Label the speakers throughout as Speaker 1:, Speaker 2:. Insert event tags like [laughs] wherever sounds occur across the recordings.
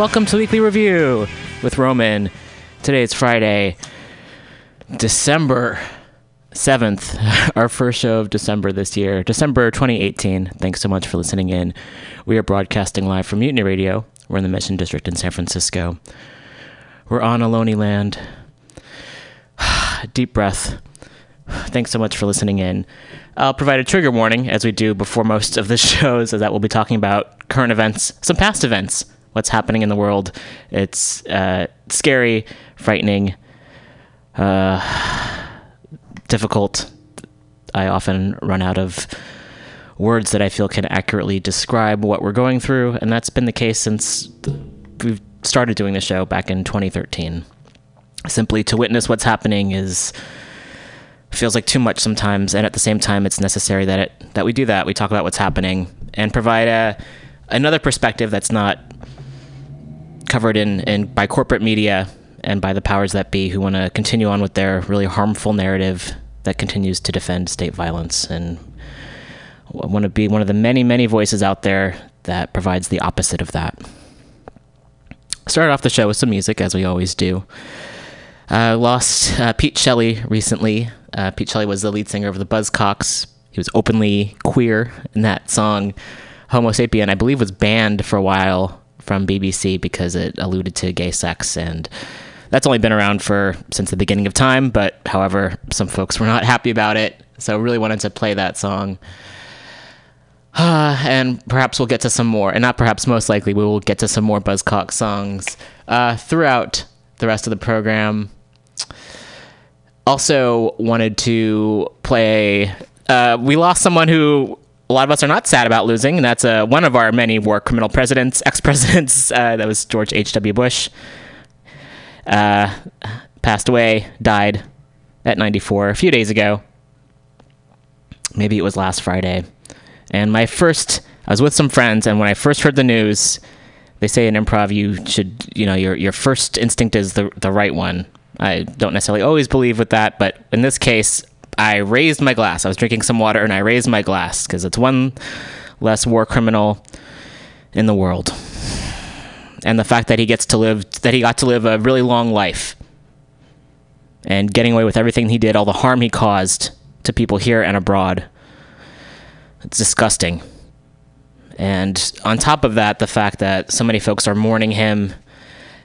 Speaker 1: welcome to Weekly Review with Roman. Today it's Friday, December 7th, [laughs] our first show of December this year, December 2018. Thanks so much for listening in. We are broadcasting live from Mutiny Radio. We're in the Mission District in San Francisco. We're on Ohlone land. [sighs] Deep breath. [sighs] Thanks so much for listening in. I'll provide a trigger warning, as we do before most of the [laughs] shows, as that we'll be talking about current events, some past events, what's happening in the world. It's uh, scary, frightening, uh, difficult. I often run out of words that I feel can accurately describe what we're going through, and that's been the case since we've started doing the show back in 2013. Simply to witness what's happening is feels like too much sometimes, and at the same time, it's necessary that it that we do that. We talk about what's happening and provide a another perspective that's not covered in, in by corporate media and by the powers that be who want to continue on with their really harmful narrative that continues to defend state violence and want to be one of the many many voices out there that provides the opposite of that. Started off the show with some music as we always do. Uh, lost uh, Pete Shelley recently. Uh, Pete Shelley was the lead singer of the Buzzcocks. He was openly queer in that song. Homosapien, I believe, was banned for a while from BBC because it alluded to gay sex, and that's only been around for since the beginning of time. But however, some folks were not happy about it, so really wanted to play that song. Uh, [sighs] and perhaps we'll get to some more, and not perhaps, most likely, we will get to some more Buzzcock songs uh, throughout the rest of the program also wanted to play. Uh, we lost someone who a lot of us are not sad about losing, and that's uh, one of our many war criminal presidents, [laughs] ex presidents. Uh, that was George H.W. Bush. Uh, passed away, died at 94 a few days ago. Maybe it was last Friday. And my first, I was with some friends, and when I first heard the news, they say in improv you should, you know, your your first instinct is the the right one. I don't necessarily always believe with that, but in this case, I raised my glass. I was drinking some water and I raised my glass because it's one less war criminal in the world. And the fact that he gets to live, that he got to live a really long life and getting away with everything he did, all the harm he caused to people here and abroad. It's disgusting. And on top of that, the fact that so many folks are mourning him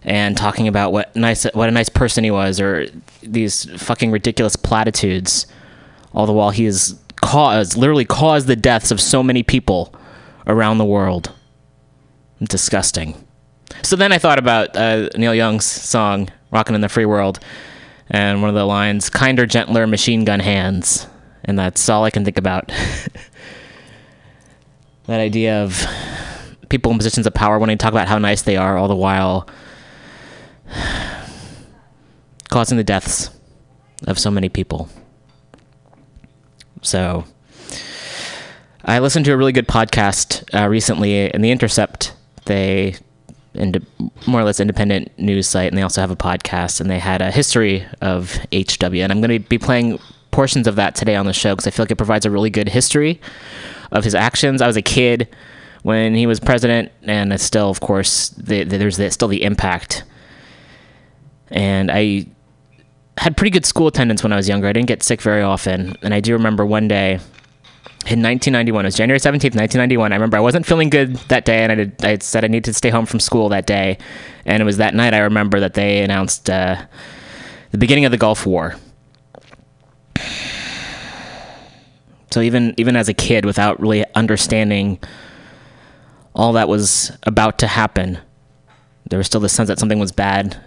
Speaker 1: and talking about what nice what a nice person he was or these fucking ridiculous platitudes all the while he has caused literally caused the deaths of so many people around the world. Disgusting. So then i thought about uh, neil young's song rockin' in the free world and one of the lines kinder gentler machine gun hands. And that's all i can think about. [laughs] That idea of people in positions of power wanting to talk about how nice they are all the while [sighs] causing the deaths of so many people. So, I listened to a really good podcast uh, recently in The Intercept. They, more or less independent news site, and they also have a podcast, and they had a history of HW. And I'm going to be playing portions of that today on the show because I feel like it provides a really good history of his actions. I was a kid when he was president, and it's still, of course, the, the, there's the, still the impact and I had pretty good school attendance when I was younger. I didn't get sick very often, and I do remember one day in 1991. It was January 17th, 1991. I remember I wasn't feeling good that day, and I, did, I said I needed to stay home from school that day. And it was that night I remember that they announced uh, the beginning of the Gulf War. So even even as a kid, without really understanding all that was about to happen, there was still the sense that something was bad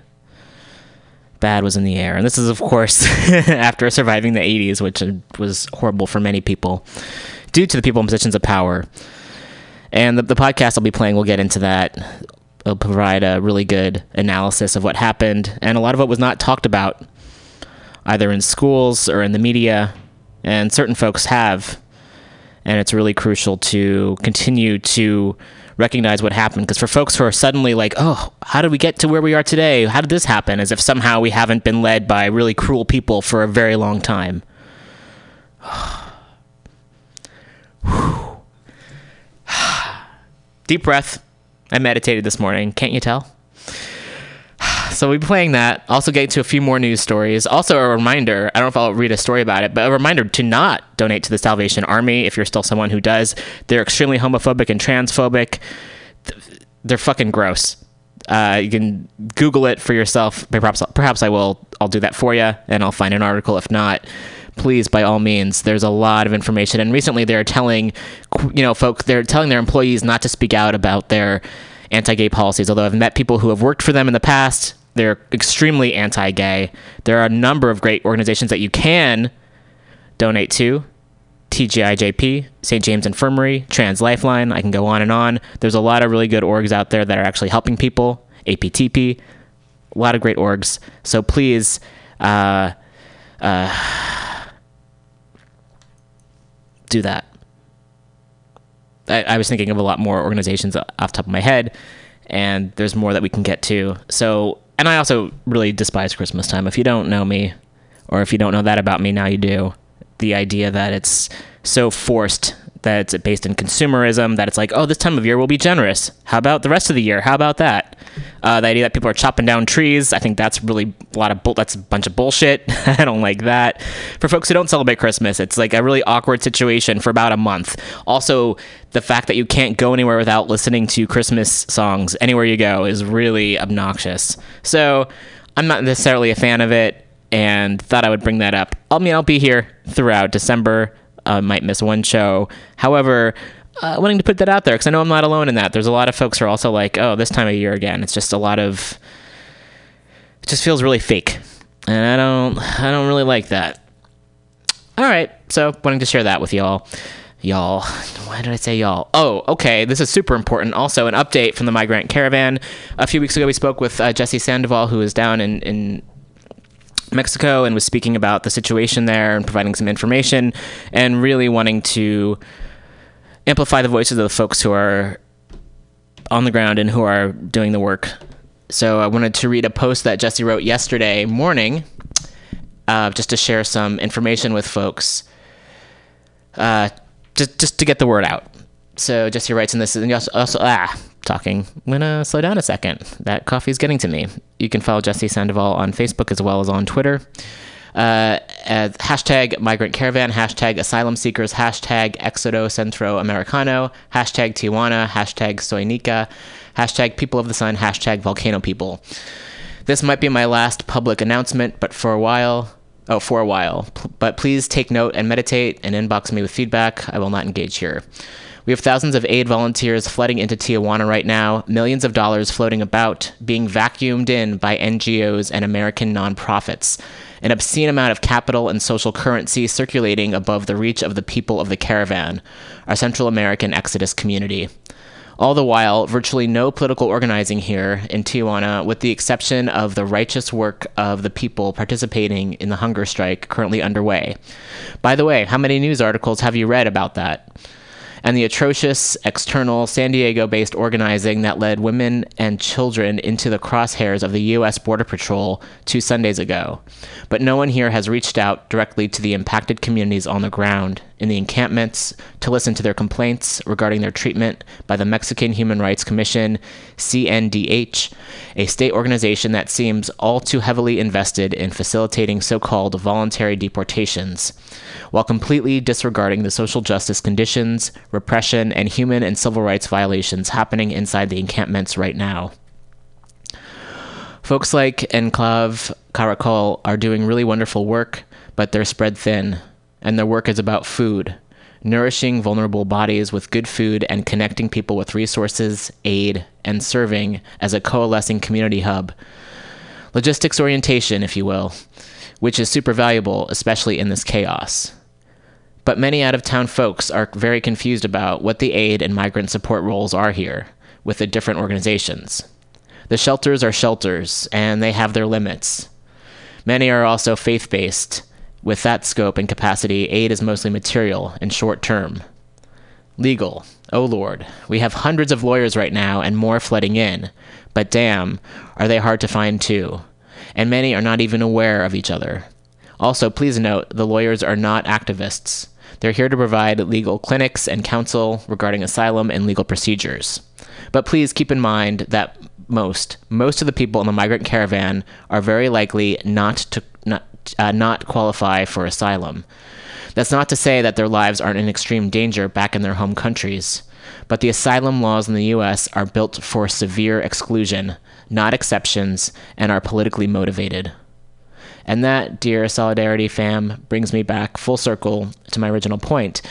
Speaker 1: bad was in the air. And this is, of course, [laughs] after surviving the 80s, which was horrible for many people due to the people in positions of power. And the, the podcast I'll be playing will get into that. It'll provide a really good analysis of what happened. And a lot of what was not talked about either in schools or in the media. And certain folks have. And it's really crucial to continue to recognize what happened. Because for folks who are suddenly like, oh, how did we get to where we are today? How did this happen? As if somehow we haven't been led by really cruel people for a very long time. [sighs] [sighs] Deep breath. I meditated this morning. Can't you tell? [sighs] So we'll be playing that. Also get to a few more news stories. Also a reminder, I don't know if I'll read a story about it, but a reminder to not donate to the Salvation Army if you're still someone who does. They're extremely homophobic and transphobic. They're fucking gross. Uh, you can Google it for yourself. Perhaps, perhaps I will. I'll do that for you, and I'll find an article. If not, please, by all means, there's a lot of information. And recently, they're telling, you know, folks, they're telling their employees not to speak out about their anti-gay policies. Although I've met people who have worked for them in the past, they're extremely anti-gay. There are a number of great organizations that you can donate to. TGIJP, St. James Infirmary, Trans Lifeline. I can go on and on. There's a lot of really good orgs out there that are actually helping people. APTP, a lot of great orgs. So please, uh, uh, [sighs] do that. I, I, was thinking of a lot more organizations off the top of my head, and there's more that we can get to. So, and I also really despise Christmas time. If you don't know me, or if you don't know that about me, now you do. The idea that it's so forced that it's based in consumerism, that it's like, oh, this time of year we'll be generous. How about the rest of the year? How about that? Uh, the idea that people are chopping down trees, I think that's really a lot of bull- that's a bunch of bullshit. [laughs] I don't like that. For folks who don't celebrate Christmas, it's like a really awkward situation for about a month. Also, the fact that you can't go anywhere without listening to Christmas songs anywhere you go is really obnoxious. So, I'm not necessarily a fan of it and thought I would bring that up. I mean, I'll be here throughout December uh, might miss one show. However, uh, wanting to put that out there because I know I'm not alone in that. There's a lot of folks who are also like, oh, this time of year again. It's just a lot of. It just feels really fake, and I don't. I don't really like that. All right, so wanting to share that with y'all. Y'all, [laughs] why did I say y'all? Oh, okay. This is super important. Also, an update from the Migrant Caravan. A few weeks ago, we spoke with uh, Jesse Sandoval, who is down in, in Mexico and was speaking about the situation there and providing some information and really wanting to amplify the voices of the folks who are on the ground and who are doing the work. So I wanted to read a post that Jesse wrote yesterday morning uh, just to share some information with folks, uh, just, just to get the word out. So Jesse writes in this, and also, also ah, talking. I'm gonna slow down a second. That coffee is getting to me. You can follow Jesse Sandoval on Facebook as well as on Twitter. Uh, as hashtag migrant caravan, hashtag asylum seekers, hashtag exodo centro americano, hashtag Tijuana, hashtag soynica, hashtag people of the sun, hashtag volcano people. This might be my last public announcement, but for a while, oh, for a while. P- but please take note and meditate and inbox me with feedback. I will not engage here. We have thousands of aid volunteers flooding into Tijuana right now, millions of dollars floating about, being vacuumed in by NGOs and American nonprofits, an obscene amount of capital and social currency circulating above the reach of the people of the caravan, our Central American Exodus community. All the while, virtually no political organizing here in Tijuana, with the exception of the righteous work of the people participating in the hunger strike currently underway. By the way, how many news articles have you read about that? And the atrocious external San Diego based organizing that led women and children into the crosshairs of the U.S. Border Patrol two Sundays ago. But no one here has reached out directly to the impacted communities on the ground in the encampments to listen to their complaints regarding their treatment by the Mexican Human Rights Commission, CNDH, a state organization that seems all too heavily invested in facilitating so called voluntary deportations, while completely disregarding the social justice conditions, repression, and human and civil rights violations happening inside the encampments right now. Folks like Enclave Caracol are doing really wonderful work, but they're spread thin and their work is about food, nourishing vulnerable bodies with good food and connecting people with resources, aid, and serving as a coalescing community hub. Logistics orientation, if you will, which is super valuable, especially in this chaos. But many out of town folks are very confused about what the aid and migrant support roles are here with the different organizations. The shelters are shelters, and they have their limits. Many are also faith based, with that scope and capacity, aid is mostly material and short term. Legal. Oh Lord, we have hundreds of lawyers right now and more flooding in. But damn, are they hard to find too. And many are not even aware of each other. Also, please note the lawyers are not activists. They're here to provide legal clinics and counsel regarding asylum and legal procedures. But please keep in mind that most, most of the people in the migrant caravan are very likely not to not, uh, not qualify for asylum. That's not to say that their lives aren't in extreme danger back in their home countries, but the asylum laws in the US are built for severe exclusion, not exceptions, and are politically motivated. And that, dear Solidarity fam, brings me back full circle to my original point.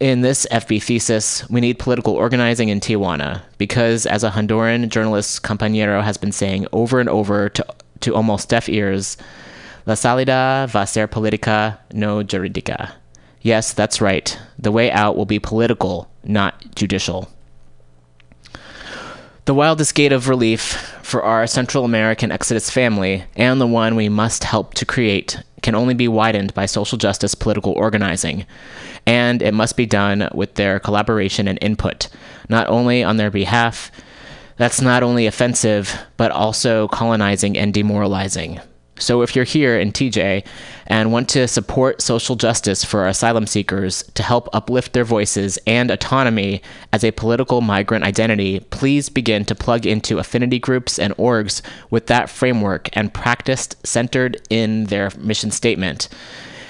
Speaker 1: In this FB thesis, we need political organizing in Tijuana because, as a Honduran journalist compañero has been saying over and over to, to almost deaf ears, La salida va ser política, no jurídica. Yes, that's right. The way out will be political, not judicial. The wildest gate of relief for our Central American Exodus family, and the one we must help to create, can only be widened by social justice political organizing. And it must be done with their collaboration and input, not only on their behalf, that's not only offensive, but also colonizing and demoralizing. So, if you're here in TJ and want to support social justice for asylum seekers to help uplift their voices and autonomy as a political migrant identity, please begin to plug into affinity groups and orgs with that framework and practiced centered in their mission statement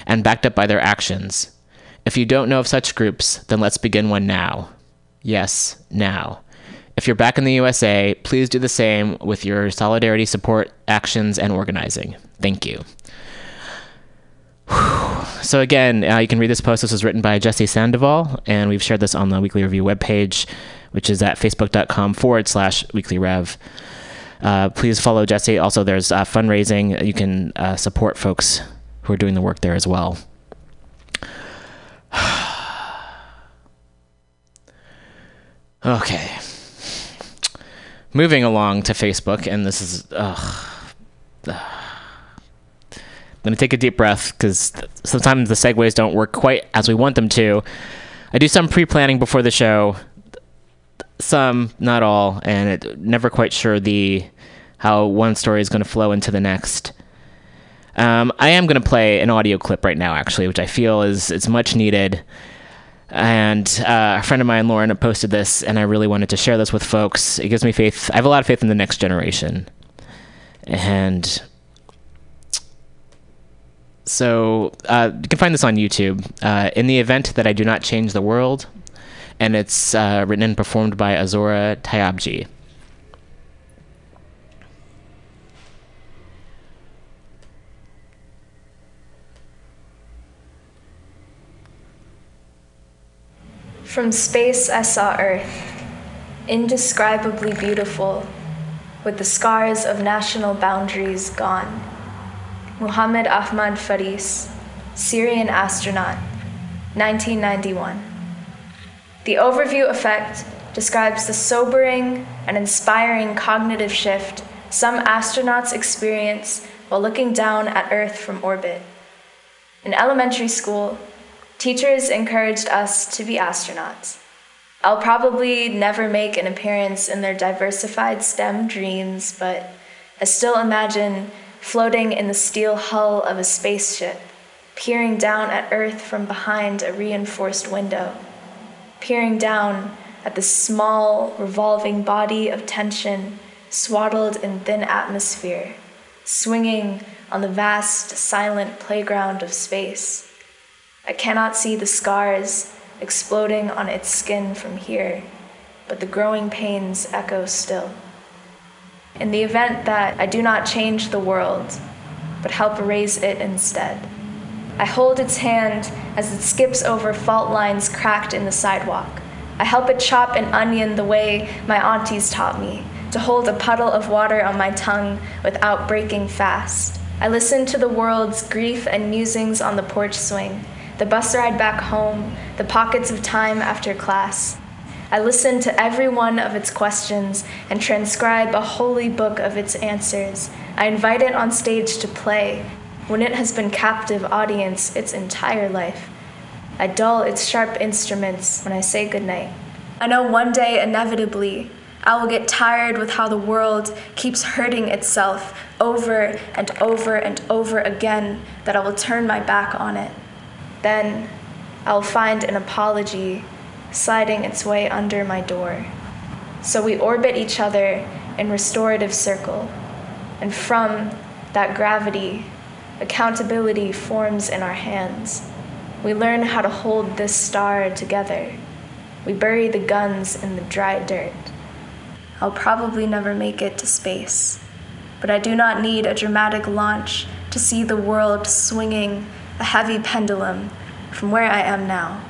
Speaker 1: and backed up by their actions. If you don't know of such groups, then let's begin one now. Yes, now. If you're back in the USA, please do the same with your solidarity support actions and organizing. Thank you. So, again, uh, you can read this post. This was written by Jesse Sandoval, and we've shared this on the Weekly Review webpage, which is at facebook.com forward slash weekly rev. Uh, please follow Jesse. Also, there's uh, fundraising. You can uh, support folks who are doing the work there as well. [sighs] okay moving along to Facebook, and this is. Ugh, I'm going to take a deep breath because sometimes the segues don't work quite as we want them to. I do some pre planning before the show, some, not all, and it never quite sure the how one story is going to flow into the next. Um, I am going to play an audio clip right now, actually, which I feel is is much needed. And uh, a friend of mine, Lauren, posted this, and I really wanted to share this with folks. It gives me faith. I have a lot of faith in the next generation. And so uh, you can find this on YouTube. Uh, in the event that I do not change the world, and it's uh, written and performed by Azora Tyabji.
Speaker 2: From space I saw Earth, indescribably beautiful, with the scars of national boundaries gone. Muhammad Ahmad Faris, Syrian astronaut, 1991. The overview effect describes the sobering and inspiring cognitive shift some astronauts experience while looking down at Earth from orbit. In elementary school, Teachers encouraged us to be astronauts. I'll probably never make an appearance in their diversified STEM dreams, but I still imagine floating in the steel hull of a spaceship, peering down at Earth from behind a reinforced window, peering down at the small, revolving body of tension swaddled in thin atmosphere, swinging on the vast, silent playground of space. I cannot see the scars exploding on its skin from here, but the growing pains echo still. In the event that I do not change the world, but help erase it instead, I hold its hand as it skips over fault lines cracked in the sidewalk. I help it chop an onion the way my aunties taught me, to hold a puddle of water on my tongue without breaking fast. I listen to the world's grief and musings on the porch swing the bus ride back home, the pockets of time after class. I listen to every one of its questions and transcribe a holy book of its answers. I invite it on stage to play when it has been captive audience its entire life. I dull its sharp instruments when I say goodnight. I know one day, inevitably, I will get tired with how the world keeps hurting itself over and over and over again that I will turn my back on it. Then, I'll find an apology sliding its way under my door. So we orbit each other in restorative circle, and from that gravity, accountability forms in our hands. We learn how to hold this star together. We bury the guns in the dry dirt. I'll probably never make it to space, but I do not need a dramatic launch to see the world swinging a heavy pendulum from where I am now.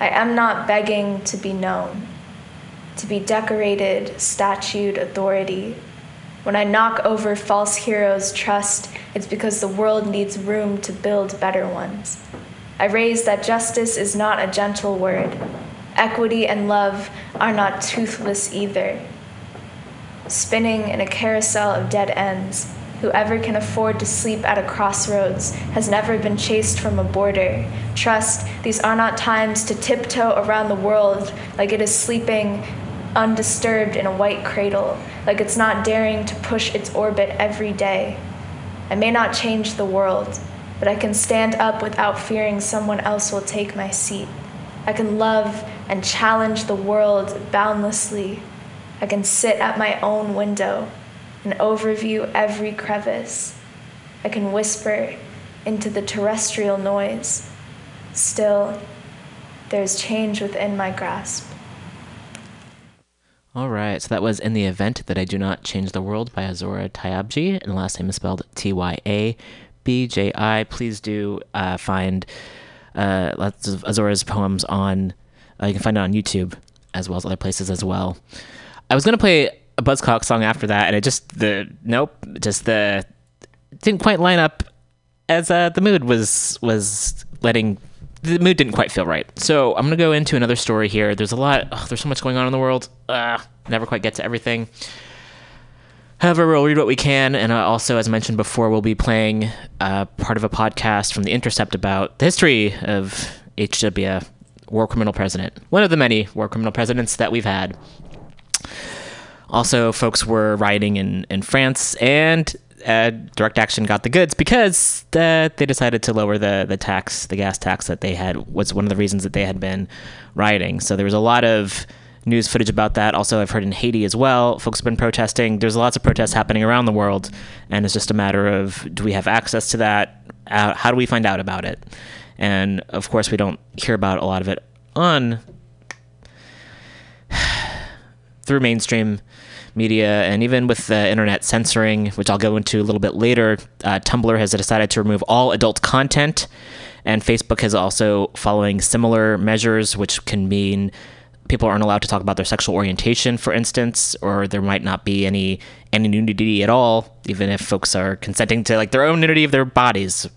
Speaker 2: I am not begging to be known, to be decorated, statued authority. When I knock over false heroes' trust, it's because the world needs room to build better ones. I raise that justice is not a gentle word. Equity and love are not toothless either. Spinning in a carousel of dead ends, Whoever can afford to sleep at a crossroads has never been chased from a border. Trust, these are not times to tiptoe around the world like it is sleeping undisturbed in a white cradle, like it's not daring to push its orbit every day. I may not change the world, but I can stand up without fearing someone else will take my seat. I can love and challenge the world boundlessly. I can sit at my own window and overview every crevice. I can whisper into the terrestrial noise. Still, there's change within my grasp.
Speaker 1: All right, so that was In the Event That I Do Not Change the World by Azora Tyabji, and the last name is spelled T Y A B J I. Please do uh, find uh, lots of Azora's poems on, uh, you can find it on YouTube as well as other places as well. I was going to play a Buzzcock song after that, and it just the nope, just the didn't quite line up as uh, the mood was was letting the mood didn't quite feel right. So I'm gonna go into another story here. There's a lot. Oh, there's so much going on in the world. Uh, never quite get to everything. However, we'll read what we can, and also, as mentioned before, we'll be playing uh, part of a podcast from The Intercept about the history of HW, war criminal president, one of the many war criminal presidents that we've had. Also, folks were rioting in, in France, and uh, direct action got the goods because uh, they decided to lower the, the tax, the gas tax that they had was one of the reasons that they had been rioting. So there was a lot of news footage about that. Also, I've heard in Haiti as well, folks have been protesting. There's lots of protests happening around the world, and it's just a matter of do we have access to that? Uh, how do we find out about it? And of course, we don't hear about a lot of it on [sighs] through mainstream media, and even with the internet censoring, which I'll go into a little bit later, uh, Tumblr has decided to remove all adult content, and Facebook is also following similar measures, which can mean people aren't allowed to talk about their sexual orientation, for instance, or there might not be any any nudity at all, even if folks are consenting to like their own nudity of their bodies.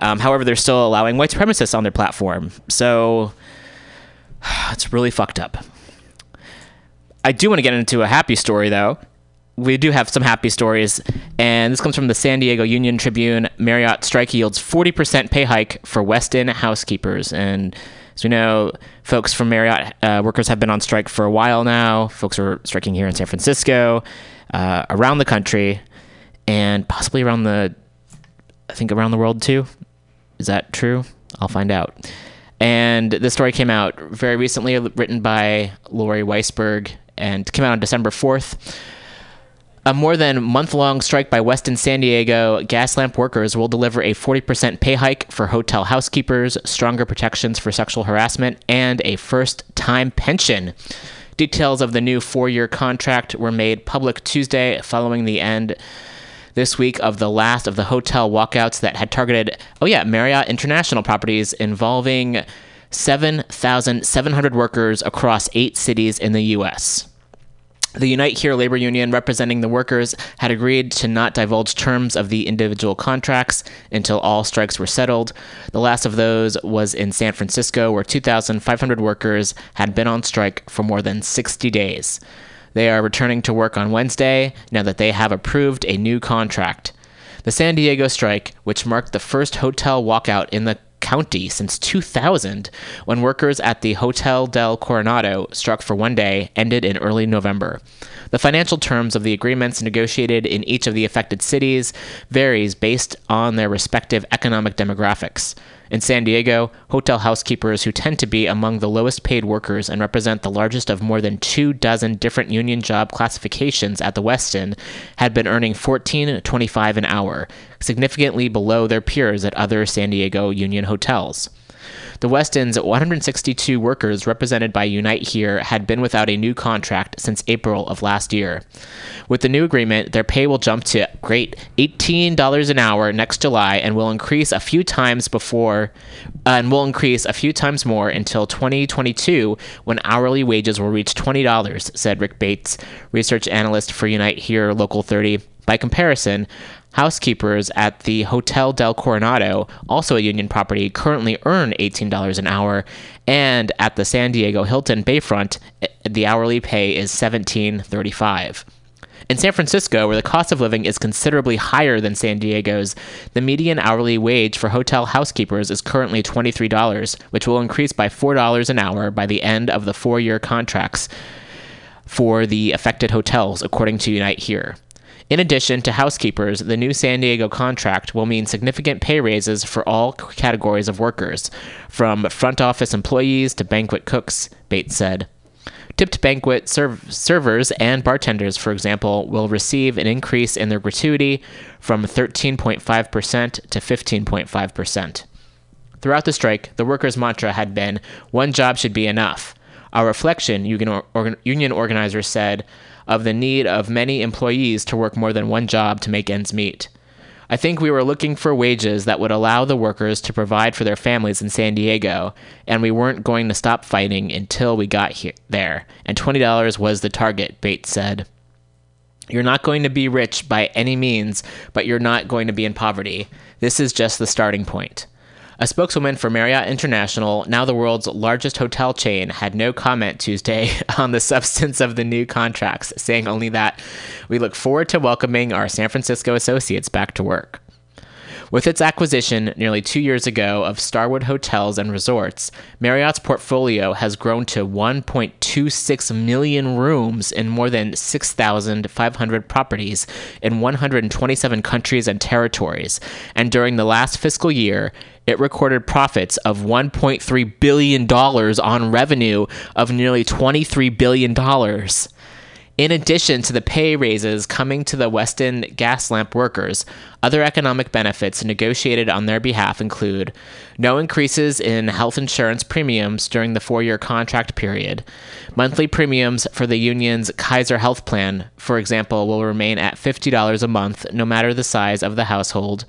Speaker 1: Um, however, they're still allowing white supremacists on their platform, so [sighs] it's really fucked up. I do want to get into a happy story, though. We do have some happy stories, and this comes from the San Diego Union Tribune. Marriott strike yields 40% pay hike for Westin housekeepers. And as we know, folks from Marriott uh, workers have been on strike for a while now. Folks are striking here in San Francisco, uh, around the country, and possibly around the, I think around the world too. Is that true? I'll find out. And this story came out very recently, written by Lori Weisberg and came out on December 4th. A more than month long strike by Westin San Diego Gaslamp workers will deliver a 40% pay hike for hotel housekeepers, stronger protections for sexual harassment, and a first time pension. Details of the new four year contract were made public Tuesday following the end this week of the last of the hotel walkouts that had targeted, oh yeah, Marriott International properties involving 7,700 workers across eight cities in the U.S. The Unite Here labor union representing the workers had agreed to not divulge terms of the individual contracts until all strikes were settled. The last of those was in San Francisco, where 2,500 workers had been on strike for more than 60 days. They are returning to work on Wednesday now that they have approved a new contract. The San Diego strike, which marked the first hotel walkout in the County since 2000, when workers at the Hotel del Coronado struck for one day, ended in early November. The financial terms of the agreements negotiated in each of the affected cities varies based on their respective economic demographics. In San Diego, hotel housekeepers, who tend to be among the lowest paid workers and represent the largest of more than two dozen different union job classifications at the Westin, had been earning $14.25 an hour, significantly below their peers at other San Diego union hotels. The Westin's 162 workers represented by Unite Here had been without a new contract since April of last year. With the new agreement, their pay will jump to great $18 an hour next July and will increase a few times before uh, and will increase a few times more until 2022 when hourly wages will reach $20, said Rick Bates, research analyst for Unite Here Local 30. By comparison, Housekeepers at the Hotel del Coronado, also a union property, currently earn $18 an hour, and at the San Diego Hilton Bayfront, eh, the hourly pay is $17.35. In San Francisco, where the cost of living is considerably higher than San Diego's, the median hourly wage for hotel housekeepers is currently $23, which will increase by $4 an hour by the end of the four year contracts for the affected hotels, according to Unite Here. In addition to housekeepers, the new San Diego contract will mean significant pay raises for all categories of workers, from front office employees to banquet cooks, Bates said. Tipped banquet serv- servers and bartenders, for example, will receive an increase in their gratuity from 13.5% to 15.5%. Throughout the strike, the workers' mantra had been one job should be enough. A reflection, union, or- union organizers said, of the need of many employees to work more than one job to make ends meet. I think we were looking for wages that would allow the workers to provide for their families in San Diego, and we weren't going to stop fighting until we got here, there. And $20 was the target, Bates said. You're not going to be rich by any means, but you're not going to be in poverty. This is just the starting point. A spokeswoman for Marriott International, now the world's largest hotel chain, had no comment Tuesday [laughs] on the substance of the new contracts, saying only that we look forward to welcoming our San Francisco associates back to work. With its acquisition nearly two years ago of Starwood Hotels and Resorts, Marriott's portfolio has grown to 1.26 million rooms in more than 6,500 properties in 127 countries and territories. And during the last fiscal year, it recorded profits of $1.3 billion on revenue of nearly $23 billion. In addition to the pay raises coming to the Westin Gaslamp workers, other economic benefits negotiated on their behalf include no increases in health insurance premiums during the four year contract period. Monthly premiums for the union's Kaiser Health Plan, for example, will remain at $50 a month no matter the size of the household.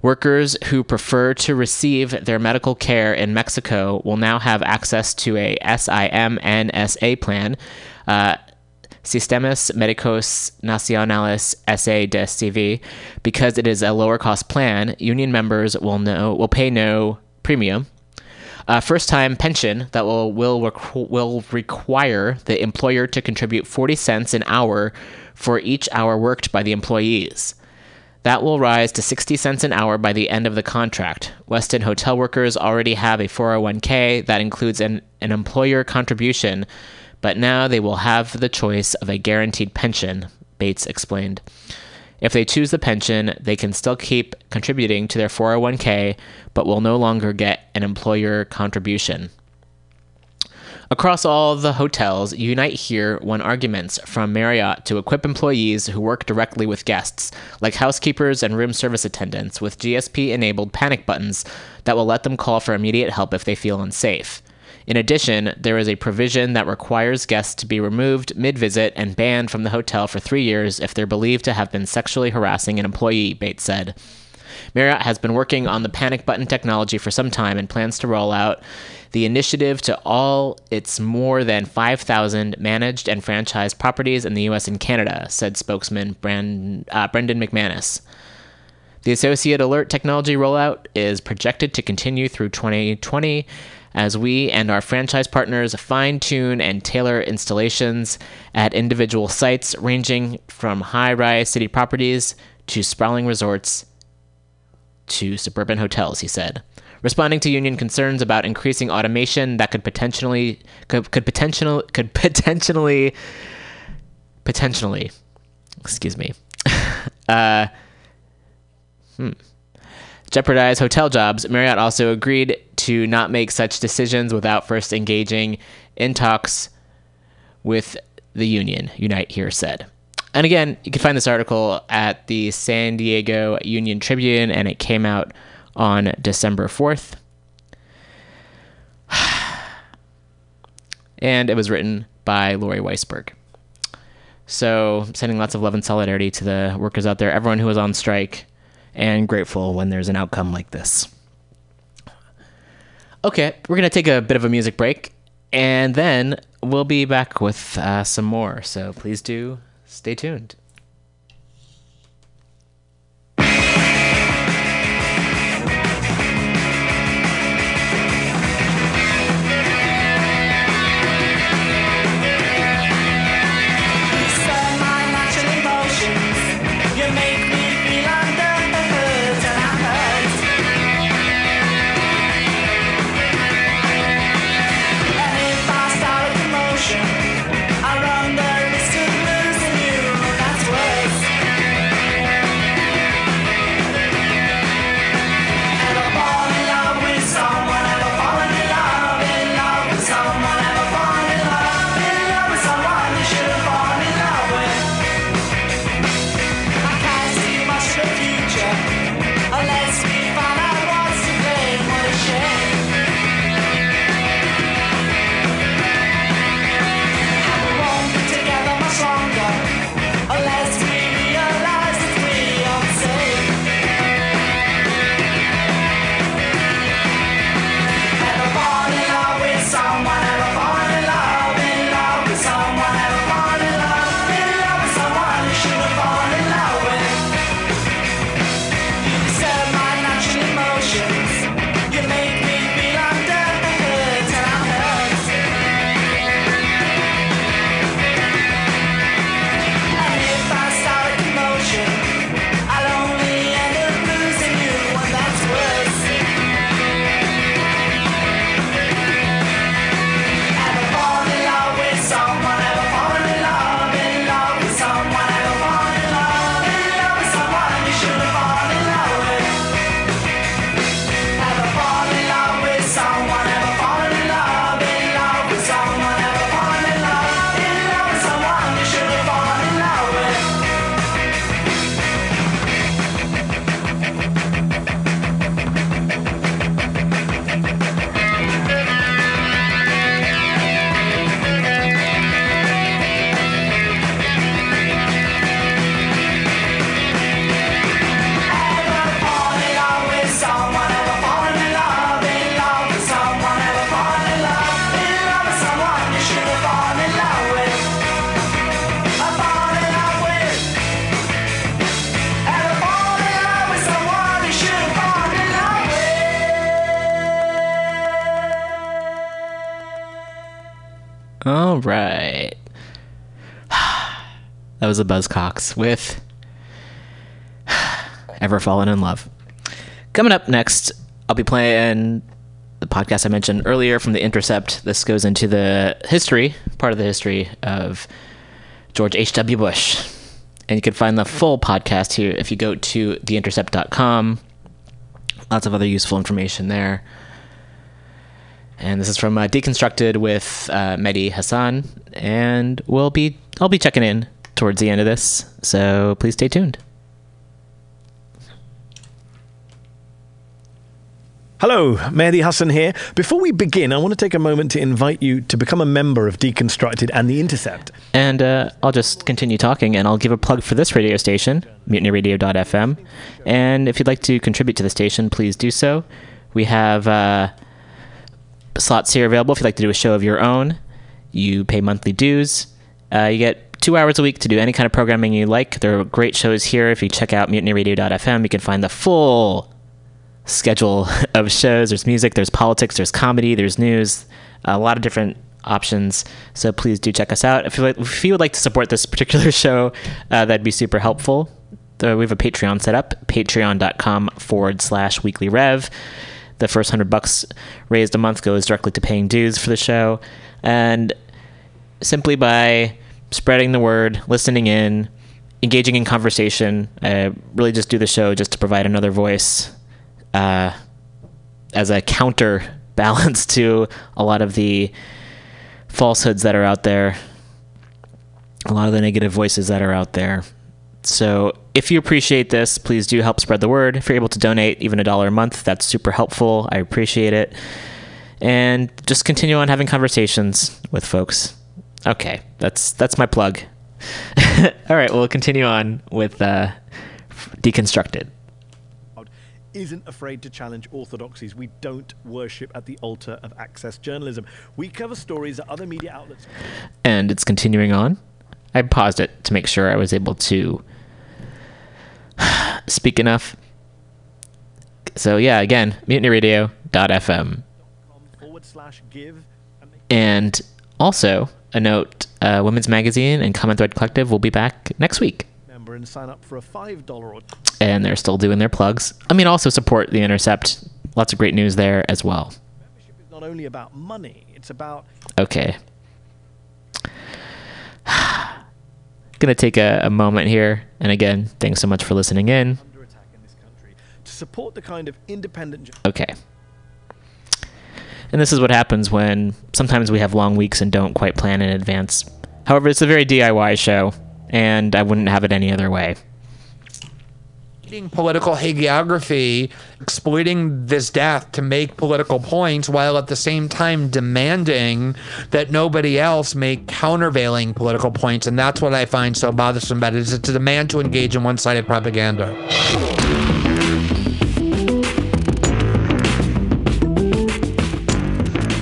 Speaker 1: Workers who prefer to receive their medical care in Mexico will now have access to a SIMNSA plan. Uh, Sistemas Médicos Nacionales S.A. de CV, because it is a lower cost plan, union members will know will pay no premium. A first time pension that will will requ- will require the employer to contribute 40 cents an hour for each hour worked by the employees. That will rise to 60 cents an hour by the end of the contract. Westin hotel workers already have a 401k that includes an, an employer contribution but now they will have the choice of a guaranteed pension, Bates explained. If they choose the pension, they can still keep contributing to their 401k, but will no longer get an employer contribution. Across all the hotels, Unite Here won arguments from Marriott to equip employees who work directly with guests, like housekeepers and room service attendants, with GSP enabled panic buttons that will let them call for immediate help if they feel unsafe. In addition, there is a provision that requires guests to be removed mid visit and banned from the hotel for three years if they're believed to have been sexually harassing an employee, Bates said. Marriott has been working on the panic button technology for some time and plans to roll out the initiative to all its more than 5,000 managed and franchised properties in the US and Canada, said spokesman Brand, uh, Brendan McManus. The Associate Alert technology rollout is projected to continue through 2020 as we and our franchise partners fine tune and tailor installations at individual sites ranging from high rise city properties to sprawling resorts to suburban hotels, he said. Responding to union concerns about increasing automation that could potentially could, could could potentially potentially excuse me [laughs] uh, hmm jeopardize hotel jobs, Marriott also agreed to not make such decisions without first engaging in talks with the union, Unite Here said. And again, you can find this article at the San Diego Union Tribune, and it came out on December 4th. [sighs] and it was written by Lori Weisberg. So, sending lots of love and solidarity to the workers out there, everyone who was on strike, and grateful when there's an outcome like this. Okay, we're going to take a bit of a music break, and then we'll be back with uh, some more. So, please do stay tuned. Was a Buzzcocks with Ever Fallen in Love. Coming up next, I'll be playing the podcast I mentioned earlier from The Intercept. This goes into the history, part of the history of George H.W. Bush. And you can find the full podcast here if you go to theintercept.com. Lots of other useful information there. And this is from uh, Deconstructed with uh, Mehdi Hasan, and we'll be I'll be checking in towards the end of this, so please stay tuned.
Speaker 3: Hello, Mehdi Hasan here. Before we begin, I want to take a moment to invite you to become a member of Deconstructed and The Intercept.
Speaker 1: And uh, I'll just continue talking, and I'll give a plug for this radio station, mutinyradio.fm. And if you'd like to contribute to the station, please do so. We have uh, slots here available if you'd like to do a show of your own. You pay monthly dues. Uh, you get two hours a week to do any kind of programming you like. There are great shows here. If you check out mutinyradio.fm, you can find the full schedule [laughs] of shows. There's music, there's politics, there's comedy, there's news, a lot of different options. So please do check us out. If you, like, if you would like to support this particular [laughs] show, uh, that'd be super helpful. Uh, we have a Patreon set up, patreon.com forward slash weekly rev. The first hundred bucks raised a month goes directly to paying dues for the show. And simply by spreading the word, listening in, engaging in conversation, uh, really just do the show just to provide another voice uh, as a counterbalance [laughs] to a lot of the falsehoods that are out there, a lot of the negative voices that are out there. So if you appreciate this, please do help spread the word. If you're able to donate even a dollar a month, that's super helpful. I appreciate it. And just continue on having conversations with folks. Okay, that's that's my plug. [laughs] All right, we'll continue on with uh, deconstructed
Speaker 3: isn't afraid to challenge orthodoxies. We don't worship at the altar of access journalism. We cover stories that other media outlets.
Speaker 1: And it's continuing on. I paused it to make sure I was able to [sighs] speak enough. So yeah, again, mutinyradio.fm.
Speaker 3: Forward slash give.
Speaker 1: And also a note: uh, Women's Magazine and Common Thread Collective will be back next week.
Speaker 3: Remember and sign up for a five dollar.
Speaker 1: And they're still doing their plugs. I mean, also support the Intercept. Lots of great news there as well.
Speaker 3: Membership is not only about money; it's about.
Speaker 1: Okay. [sighs] Gonna take a, a moment here, and again, thanks so much for listening in.
Speaker 3: Under attack in this country to support the kind of independent.
Speaker 1: Okay. And this is what happens when sometimes we have long weeks and don't quite plan in advance. However, it's a very DIY show, and I wouldn't have it any other way
Speaker 4: political hagiography, exploiting this death to make political points, while at the same time demanding that nobody else make countervailing political points. And that's what I find so bothersome about it, is it's a demand to engage in one-sided propaganda.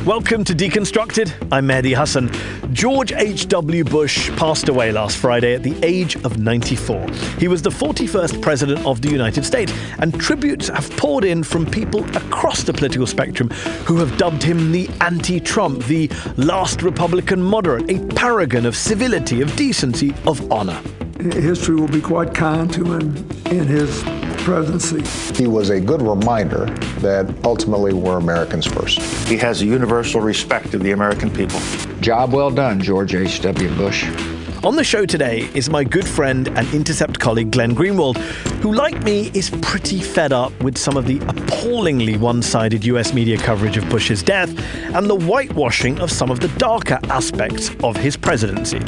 Speaker 3: Welcome to Deconstructed. I'm Mehdi Hasan. George H.W. Bush passed away last Friday at the age of 94. He was the 41st President of the United States, and tributes have poured in from people across the political spectrum who have dubbed him the anti Trump, the last Republican moderate, a paragon of civility, of decency, of honor.
Speaker 5: History will be quite kind to him in his presidency.
Speaker 6: He was a good reminder that ultimately we're Americans first.
Speaker 7: He has a universal respect of the American people.
Speaker 8: Job well done, George H.W. Bush.
Speaker 3: On the show today is my good friend and Intercept colleague Glenn Greenwald, who, like me, is pretty fed up with some of the appallingly one sided US media coverage of Bush's death and the whitewashing of some of the darker aspects of his presidency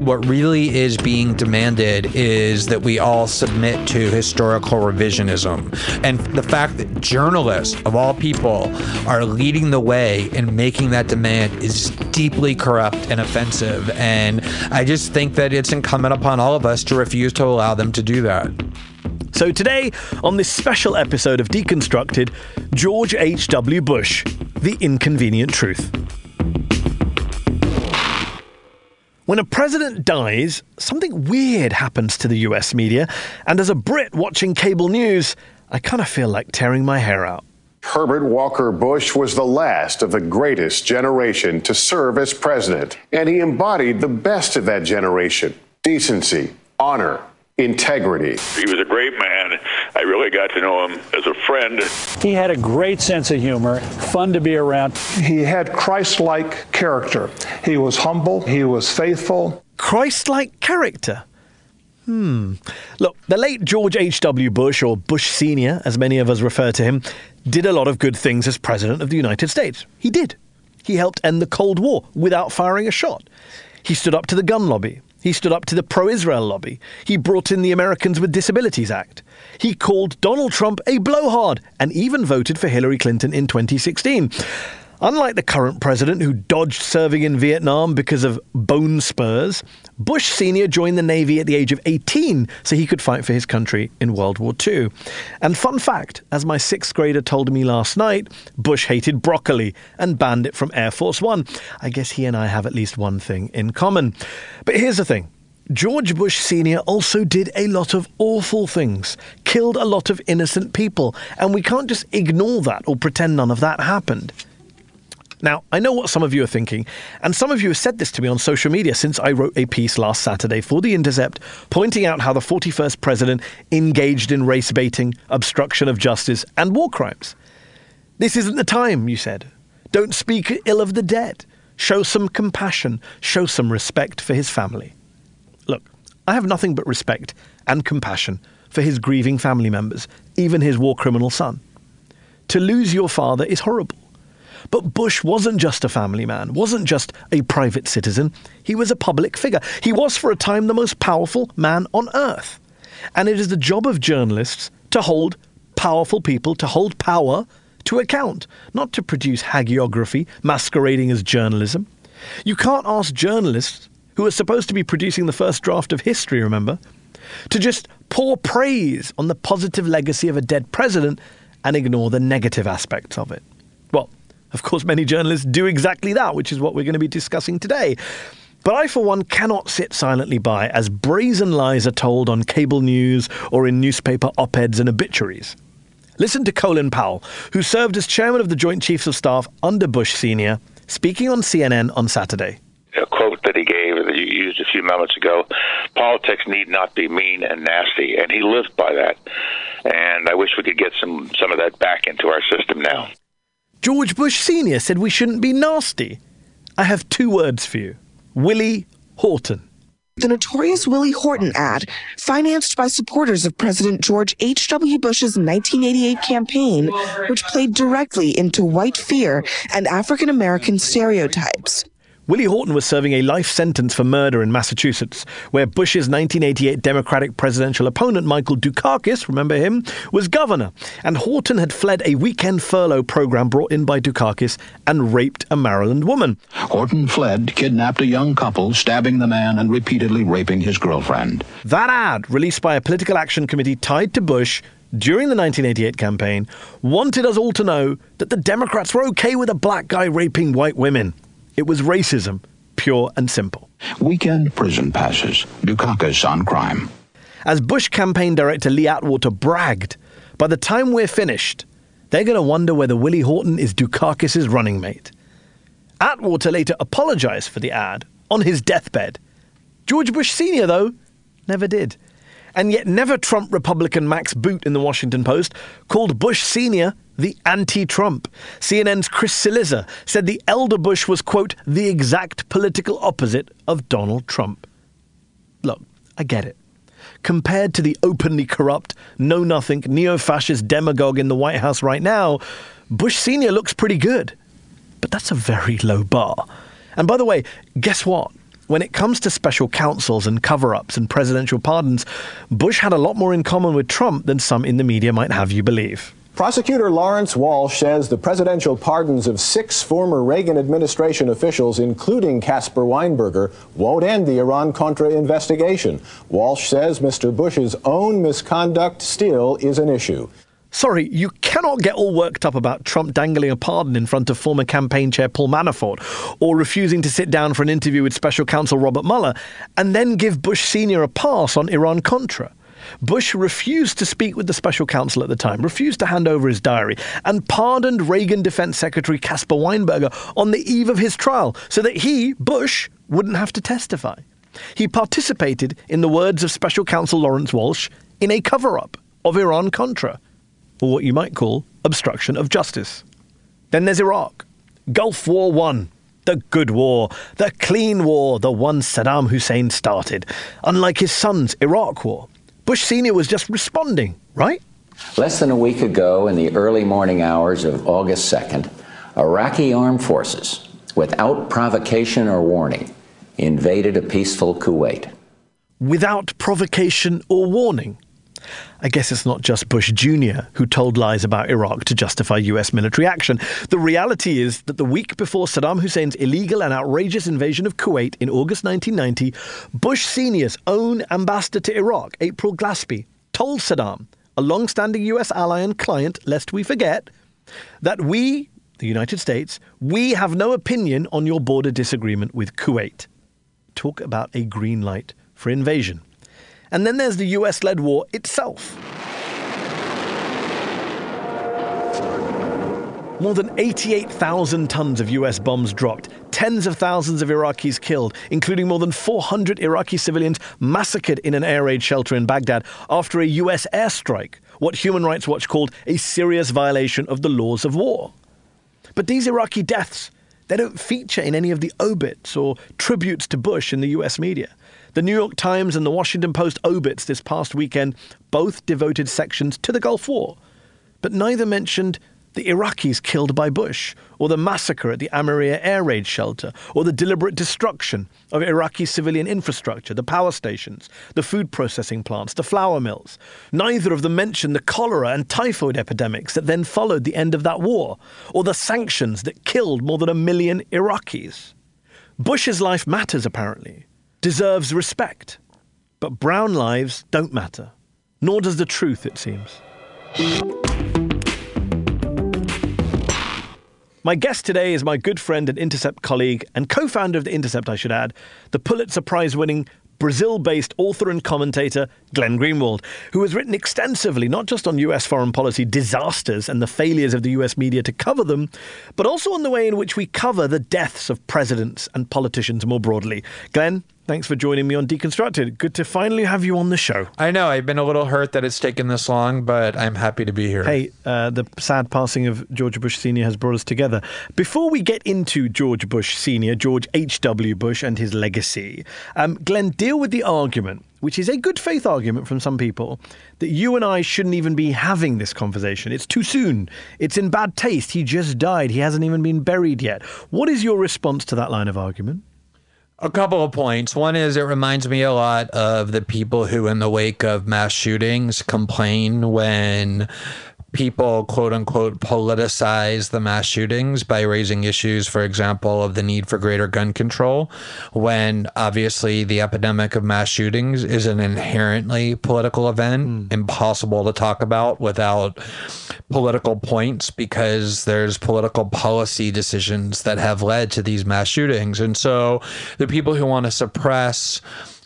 Speaker 4: what really is being demanded is that we all submit to historical revisionism. And the fact that journalists, of all people, are leading the way and making that demand is deeply corrupt and offensive. And I just think that it's incumbent upon all of us to refuse to allow them to do that.
Speaker 3: So today, on this special episode of Deconstructed, George H.W. Bush, The Inconvenient Truth. When a president dies, something weird happens to the US media, and as a Brit watching cable news, I kind of feel like tearing my hair out.
Speaker 9: Herbert Walker Bush was the last of the greatest generation to serve as president, and he embodied the best of that generation decency, honor, integrity.
Speaker 10: He was a great man. I really got to know him as a friend.
Speaker 11: He had a great sense of humor, fun to be around.
Speaker 5: He had Christ like character. He was humble, he was faithful.
Speaker 3: Christ like character? Hmm. Look, the late George H.W. Bush, or Bush Sr., as many of us refer to him, did a lot of good things as President of the United States. He did. He helped end the Cold War without firing a shot. He stood up to the gun lobby. He stood up to the pro Israel lobby. He brought in the Americans with Disabilities Act. He called Donald Trump a blowhard and even voted for Hillary Clinton in 2016. Unlike the current president who dodged serving in Vietnam because of bone spurs, Bush Sr. joined the Navy at the age of 18 so he could fight for his country in World War II. And fun fact, as my sixth grader told me last night, Bush hated broccoli and banned it from Air Force One. I guess he and I have at least one thing in common. But here's the thing. George Bush Sr. also did a lot of awful things, killed a lot of innocent people, and we can't just ignore that or pretend none of that happened. Now, I know what some of you are thinking, and some of you have said this to me on social media since I wrote a piece last Saturday for The Intercept pointing out how the 41st president engaged in race baiting, obstruction of justice, and war crimes. This isn't the time, you said. Don't speak ill of the dead. Show some compassion, show some respect for his family. Look, I have nothing but respect and compassion for his grieving family members, even his war criminal son. To lose your father is horrible. But Bush wasn't just a family man, wasn't just a private citizen. He was a public figure. He was, for a time, the most powerful man on earth. And it is the job of journalists to hold powerful people, to hold power to account, not to produce hagiography masquerading as journalism. You can't ask journalists, who are supposed to be producing the first draft of history, remember, to just pour praise on the positive legacy of a dead president and ignore the negative aspects of it. Well, of course, many journalists do exactly that, which is what we're going to be discussing today. But I, for one, cannot sit silently by as brazen lies are told on cable news or in newspaper op eds and obituaries. Listen to Colin Powell, who served as chairman of the Joint Chiefs of Staff under Bush Sr., speaking on CNN on Saturday.
Speaker 10: A quote that he gave that you used a few moments ago politics need not be mean and nasty. And he lived by that. And I wish we could get some, some of that back into our system now.
Speaker 3: George Bush Sr. said we shouldn't be nasty. I have two words for you Willie Horton.
Speaker 12: The notorious Willie Horton ad, financed by supporters of President George H.W. Bush's 1988 campaign, which played directly into white fear and African American stereotypes.
Speaker 3: Willie Horton was serving a life sentence for murder in Massachusetts, where Bush's 1988 Democratic presidential opponent, Michael Dukakis, remember him, was governor. And Horton had fled a weekend furlough program brought in by Dukakis and raped a Maryland woman.
Speaker 13: Horton fled, kidnapped a young couple, stabbing the man and repeatedly raping his girlfriend.
Speaker 3: That ad, released by a political action committee tied to Bush, during the 1988 campaign, wanted us all to know that the Democrats were okay with a black guy raping white women. It was racism, pure and simple.
Speaker 13: Weekend prison passes. Dukakis on crime.
Speaker 3: As Bush campaign director Lee Atwater bragged, by the time we're finished, they're going to wonder whether Willie Horton is Dukakis' running mate. Atwater later apologized for the ad on his deathbed. George Bush Sr., though, never did. And yet, never Trump Republican Max Boot in the Washington Post called Bush Sr the anti Trump. CNN's Chris Cillizza said the elder Bush was, quote, the exact political opposite of Donald Trump. Look, I get it. Compared to the openly corrupt, know nothing, neo fascist demagogue in the White House right now, Bush Sr. looks pretty good. But that's a very low bar. And by the way, guess what? When it comes to special counsels and cover ups and presidential pardons, Bush had a lot more in common with Trump than some in the media might have you believe.
Speaker 14: Prosecutor Lawrence Walsh says the presidential pardons of six former Reagan administration officials, including Caspar Weinberger, won't end the Iran Contra investigation. Walsh says Mr. Bush's own misconduct still is an issue.
Speaker 3: Sorry, you cannot get all worked up about Trump dangling a pardon in front of former campaign chair Paul Manafort or refusing to sit down for an interview with special counsel Robert Mueller and then give Bush Sr. a pass on Iran Contra. Bush refused to speak with the special counsel at the time, refused to hand over his diary, and pardoned Reagan Defense Secretary Caspar Weinberger on the eve of his trial so that he, Bush, wouldn't have to testify. He participated, in the words of special counsel Lawrence Walsh, in a cover up of Iran Contra, or what you might call obstruction of justice. Then there's Iraq. Gulf War One. The good war, the clean war, the one Saddam Hussein started, unlike his son's Iraq war. Bush Sr. was just responding, right?
Speaker 15: Less than a week ago, in the early morning hours of August 2nd, Iraqi armed forces, without provocation or warning, invaded a peaceful Kuwait.
Speaker 3: Without provocation or warning? I guess it's not just Bush Jr. who told lies about Iraq to justify US military action. The reality is that the week before Saddam Hussein's illegal and outrageous invasion of Kuwait in August 1990, Bush Sr.'s own ambassador to Iraq, April Glaspie, told Saddam, a long standing US ally and client, lest we forget, that we, the United States, we have no opinion on your border disagreement with Kuwait. Talk about a green light for invasion. And then there's the US led war itself. More than 88,000 tons of US bombs dropped, tens of thousands of Iraqis killed, including more than 400 Iraqi civilians massacred in an air raid shelter in Baghdad after a US airstrike, what Human Rights Watch called a serious violation of the laws of war. But these Iraqi deaths, they don't feature in any of the obits or tributes to Bush in the US media. The New York Times and the Washington Post obits this past weekend both devoted sections to the Gulf War, but neither mentioned the Iraqis killed by Bush, or the massacre at the Amaria air raid shelter, or the deliberate destruction of Iraqi civilian infrastructure, the power stations, the food processing plants, the flour mills. Neither of them mentioned the cholera and typhoid epidemics that then followed the end of that war, or the sanctions that killed more than a million Iraqis. Bush's life matters, apparently, deserves respect. But brown lives don't matter, nor does the truth, it seems. My guest today is my good friend and Intercept colleague, and co founder of The Intercept, I should add, the Pulitzer Prize winning Brazil based author and commentator Glenn Greenwald, who has written extensively not just on US foreign policy disasters and the failures of the US media to cover them, but also on the way in which we cover the deaths of presidents and politicians more broadly. Glenn, Thanks for joining me on Deconstructed. Good to finally have you on the show.
Speaker 4: I know. I've been a little hurt that it's taken this long, but I'm happy to be here.
Speaker 3: Hey, uh, the sad passing of George Bush Sr. has brought us together. Before we get into George Bush Sr., George H.W. Bush, and his legacy, um, Glenn, deal with the argument which is a good faith argument from some people, that you and I shouldn't even be having this conversation. It's too soon. It's in bad taste. He just died. He hasn't even been buried yet. What is your response to that line of argument?
Speaker 4: A couple of points. One is it reminds me a lot of the people who, in the wake of mass shootings, complain when people quote unquote politicize the mass shootings by raising issues, for example, of the need for greater gun control, when obviously the epidemic of mass shootings is an inherently political event, mm. impossible to talk about without political points because there's political policy decisions that have led to these mass shootings. And so the people who want to suppress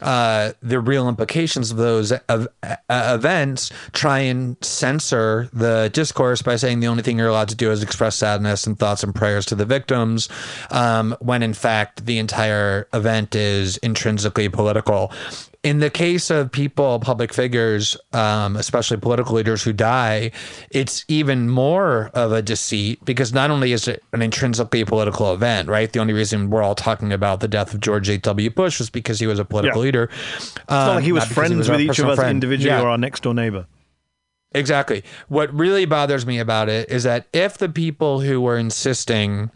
Speaker 4: uh, the real implications of those uh, events, try and censor the discourse by saying the only thing you're allowed to do is express sadness and thoughts and prayers to the victims, um, when in fact the entire event is intrinsically political in the case of people, public figures, um, especially political leaders who die, it's even more of a deceit because not only is it an intrinsically political event, right? The only reason we're all talking about the death of George H.W. Bush was because he was a political yeah. leader.
Speaker 3: It's um, not like he was friends he was with each of us friend. individually yeah. or our next door neighbor.
Speaker 4: Exactly. What really bothers me about it is that if the people who were insisting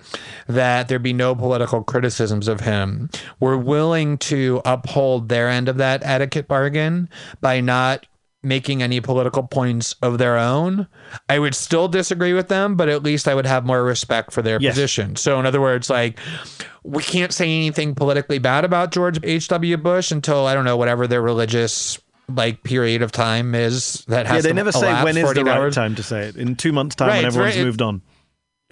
Speaker 4: that there be no political criticisms of him were willing to uphold their end of that etiquette bargain by not making any political points of their own, I would still disagree with them, but at least I would have more respect for their yes. position. So, in other words, like, we can't say anything politically bad about George H.W. Bush until, I don't know, whatever their religious like period of time is that has
Speaker 3: yeah they never say when is the right hours. time to say it. In two months time right, when everyone's very, moved on.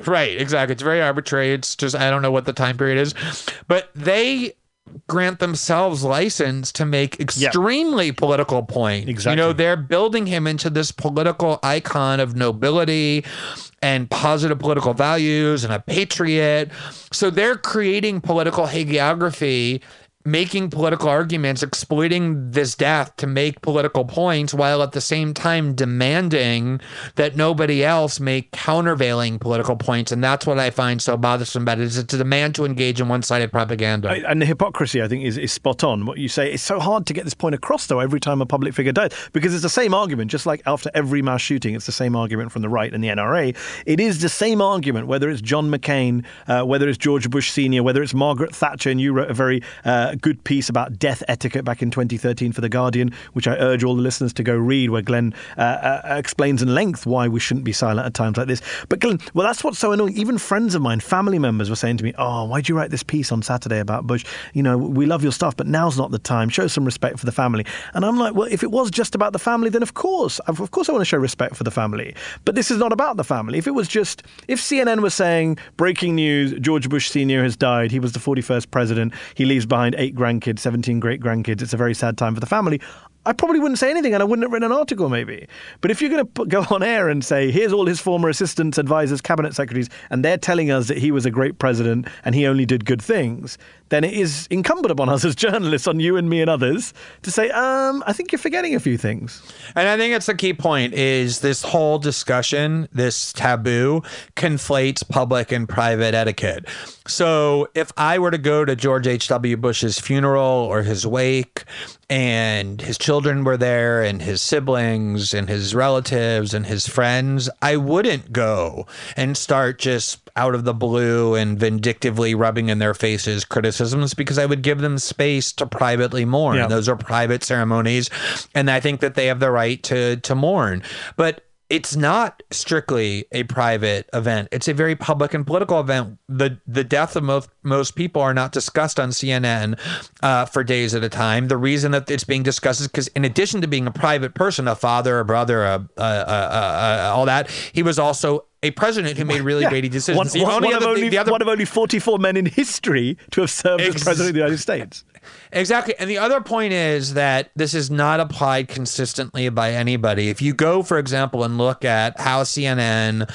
Speaker 4: Right exactly. It's very arbitrary. It's just i don't know what the time period is. But they grant themselves license to make extremely political point.
Speaker 3: Exactly
Speaker 4: you know they're building him into this political icon of nobility and positive political values and a patriot. So they're creating political hagiography making political arguments, exploiting this death to make political points, while at the same time demanding that nobody else make countervailing political points. And that's what I find so bothersome about it is it's a demand to engage in one-sided propaganda.
Speaker 3: And the hypocrisy, I think, is, is spot on. What you say, it's so hard to get this point across, though, every time a public figure dies, because it's the same argument, just like after every mass shooting, it's the same argument from the right and the NRA. It is the same argument, whether it's John McCain, uh, whether it's George Bush Sr., whether it's Margaret Thatcher, and you wrote a very uh, good piece about death etiquette back in 2013 for The Guardian, which I urge all the listeners to go read, where Glenn uh, uh, explains in length why we shouldn't be silent at times like this. But Glenn, well, that's what's so annoying. Even friends of mine, family members were saying to me, Oh, why'd you write this piece on Saturday about Bush? You know, we love your stuff, but now's not the time. Show some respect for the family. And I'm like, Well, if it was just about the family, then of course, of course I want to show respect for the family. But this is not about the family. If it was just, if CNN was saying, breaking news, George Bush Sr. has died, he was the 41st president, he leaves behind eight grandkids, 17 great grandkids. It's a very sad time for the family. I probably wouldn't say anything and I wouldn't have written an article maybe. But if you're going to go on air and say, here's all his former assistants, advisors, cabinet secretaries, and they're telling us that he was a great president and he only did good things, then it is incumbent upon us as journalists, on you and me and others, to say, um, I think you're forgetting a few things.
Speaker 4: And I think it's a key point is this whole discussion, this taboo, conflates public and private etiquette. So if I were to go to George H.W. Bush's funeral or his wake, and his children were there, and his siblings, and his relatives, and his friends, I wouldn't go and start just out of the blue and vindictively rubbing in their faces criticisms because I would give them space to privately mourn.
Speaker 3: Yeah.
Speaker 4: Those are private ceremonies, and I think that they have the right to to mourn. But it's not strictly a private event. It's a very public and political event. The the death of most most people are not discussed on CNN uh, for days at a time. The reason that it's being discussed is because, in addition to being a private person, a father, a brother, a, a, a, a, all that, he was also a president who made really
Speaker 3: Yeah.
Speaker 4: weighty decisions.
Speaker 3: One,
Speaker 4: The
Speaker 3: one- one of
Speaker 4: other-
Speaker 3: only,
Speaker 4: the other-
Speaker 3: one of only 44 men in history to have served as president of the United States. [laughs]
Speaker 4: Exactly. And the other point is that this is not applied consistently by anybody. If you go, for example, and look at how CNN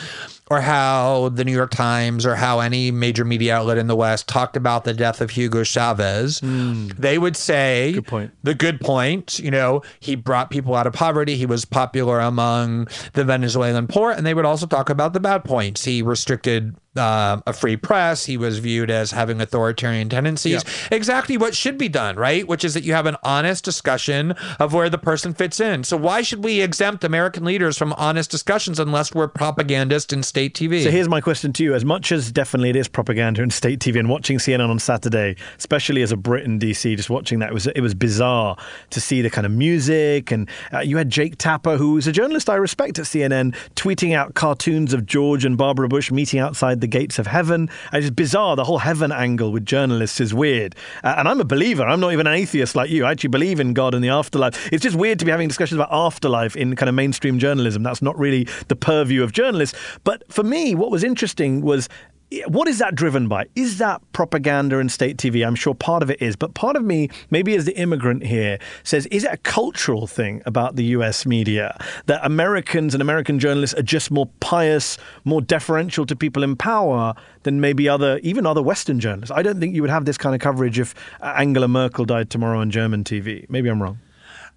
Speaker 4: or how the New York Times or how any major media outlet in the West talked about the death of Hugo Chavez, they would say good the good point, you know, he brought people out of poverty, he was popular among the Venezuelan poor, and they would also talk about the bad points. He restricted uh, a free press. He was viewed as having authoritarian tendencies. Exactly what should be done, right? Which is that you have an honest discussion of where the person fits in. So why should we exempt American leaders from honest discussions unless we're propagandists in state TV?
Speaker 3: So here's my question to you. As much as definitely it is propaganda in state TV and watching CNN on Saturday, especially as a Brit in DC, just watching that, it was, it was bizarre to see the kind of music. And uh, you had Jake Tapper, who is a journalist I respect at CNN, tweeting out cartoons of George and Barbara Bush meeting outside the gates of heaven. It's bizarre. The whole heaven angle with journalists is weird. Uh, and I'm a believer. I'm not even an atheist like you. I actually believe in God and the afterlife. It's just weird to be having discussions about afterlife in kind of mainstream journalism. That's not really the purview of journalists. But for me, what was interesting was eh, what is that driven by? Is that propaganda and state TV? I'm sure part of it is, but part of me, maybe as the immigrant here, says, is it a cultural thing about the US media that Americans and American journalists are just more pious, more deferential to people in power than maybe other, even other Western journalists? I don't think you would have this kind of coverage if uh, Angela Merkel died tomorrow on German TV. Maybe I'm wrong.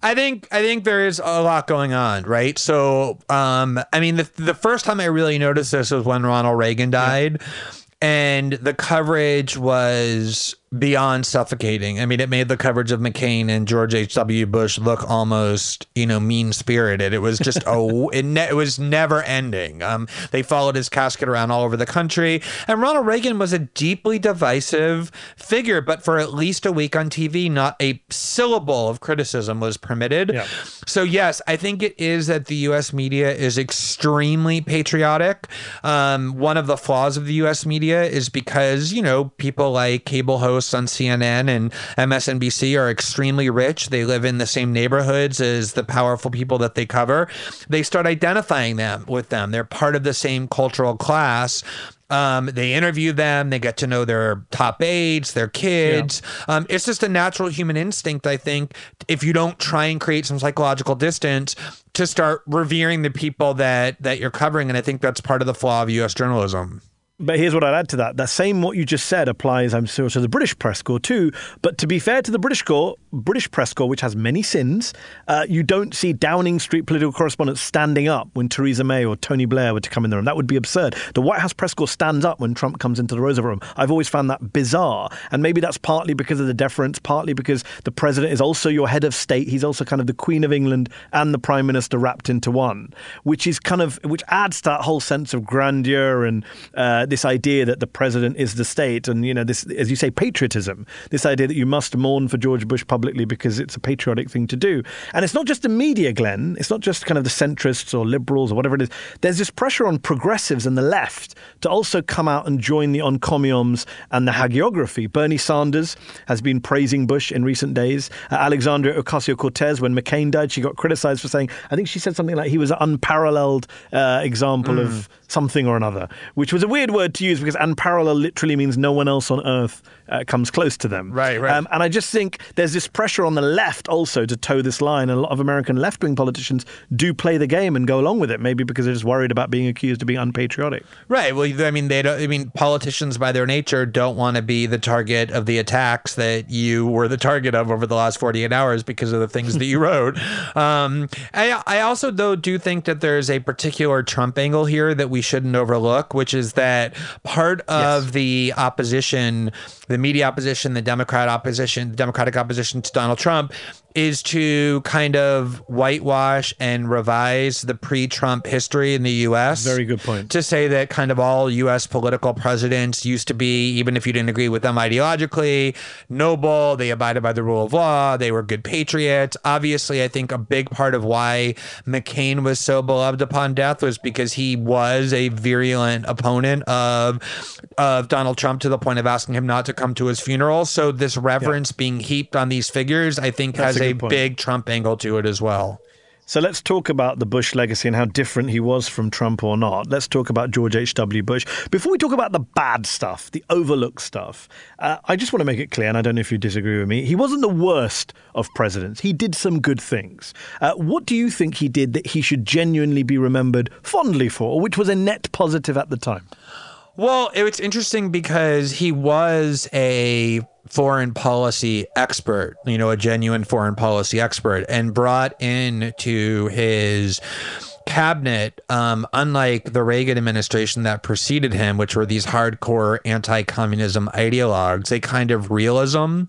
Speaker 4: I think I think there is a lot going on, right? So, um, I mean, the the first time I really noticed this was when Ronald Reagan died, and the coverage was beyond suffocating. I mean, it made the coverage of McCain and George H.W. Bush look almost, you know, mean spirited. It was just a, [laughs] it, ne- it was never ending. Um, they followed his casket around all over the country, and Ronald Reagan was a deeply divisive figure. But for at least a week on TV, not a syllable of criticism was permitted. Yeah. So yes, I think it is that the U.S. media is extremely patriotic. Um, one of the flaws of the U.S. media is because you know people like cable hosts on CNN and MSNBC are extremely rich. They live in the same neighborhoods as the powerful people that they cover. They start identifying them with them. They're part of the same cultural class. Um, they interview them. They get to know their top aides, their kids. Um, it's just a natural human instinct, I think, if you don't try and create some psychological distance, to start revering the people that that you're covering. And I think that's part of the flaw of U.S. journalism.
Speaker 3: But here's what I'd add to that. That same what you just said applies, I'm sure, to the British press corps too. But to be fair to the British corps, British press corps, which has many sins, uh, you don't see Downing Street political correspondents standing up when Theresa May or Tony Blair were to come in the room. That would be absurd. The White House press corps stands up when Trump comes into the Roosevelt room. I've always found that bizarre. And maybe that's partly because of the deference, partly because the president is also your head of state. He's also kind of the Queen of England and the Prime Minister wrapped into one, which is kind of, which adds to that whole sense of grandeur and uh, this idea that the president is the state, and you know this, as you say, patriotism. This idea that you must mourn for George Bush publicly because it's a patriotic thing to do. And it's not just the media, Glenn. It's not just kind of the centrists or liberals or whatever it is. There's this pressure on progressives and the left to also come out and join the encomiums and the hagiography. Bernie Sanders has been praising Bush in recent days. Uh, Alexandria Ocasio Cortez, when McCain died, she got criticized for saying, I think she said something like he was an unparalleled uh, example of something or another, which was a weird word to use because unparalleled literally means no one else on earth uh, comes close to them.
Speaker 4: Right, right.
Speaker 3: Um, and I just think there's this pressure on the left also to toe this line. And a lot of American left wing politicians do play the game and go along with it, maybe because they're just worried about being accused of being unpatriotic.
Speaker 4: Right. Well, I mean, they don't. I mean, politicians by their nature don't want to be the target of the attacks that you were the target of over the last 48 hours because of the things that you [laughs] wrote. Um, I, I also though do think that there's a particular Trump angle here that we shouldn't overlook, which is that part of the opposition, the media opposition, the Democrat opposition, the Democratic opposition to Donald Trump is to kind of whitewash and revise the pre-Trump history in the US.
Speaker 3: Very good point.
Speaker 4: To say that kind of all US political presidents used to be, even if you didn't agree with them ideologically, noble, they abided by the rule of law, they were good patriots. Obviously, I think a big part of why McCain was so beloved upon death was because he was a virulent opponent of of Donald Trump to the point of asking him not to come to his funeral. So this reverence being heaped on these figures, I think
Speaker 3: That's
Speaker 4: has
Speaker 3: a point.
Speaker 4: big Trump angle to it as well.
Speaker 3: So let's talk about the Bush legacy and how different he was from Trump or not. Let's talk about George H.W. Bush. Before we talk about the bad stuff, the overlooked stuff, uh, I just want to make it clear, and I don't know if you disagree with me, he wasn't the worst of presidents. He did some good things. Uh, what do you think he did that he should genuinely be remembered fondly for, which was a net positive at the time?
Speaker 4: Well, it's interesting because he was a foreign policy expert, you know, a genuine foreign policy expert, and brought in to his cabinet, um, unlike the Reagan administration that preceded him, which were these hardcore anti-communism ideologues, a kind of realism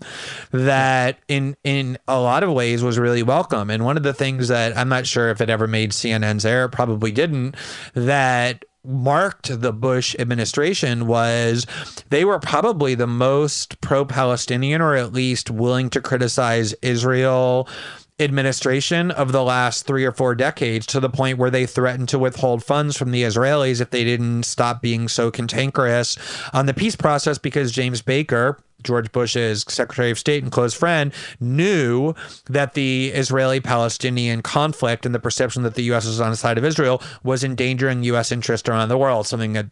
Speaker 4: that in in a lot of ways was really welcome. And one of the things that I'm not sure if it ever made CNN's air, probably didn't, that marked the Bush administration was they were probably the most pro Palestinian or at least willing to criticize Israel administration of the last three or four decades to the point where they threatened to withhold funds from the Israelis if they didn't stop being so cantankerous on the peace process because James Baker. George Bush's Secretary of State and close friend knew that the Israeli Palestinian conflict and the perception that the U.S. was on the side of Israel was endangering U.S. interest around the world, something that,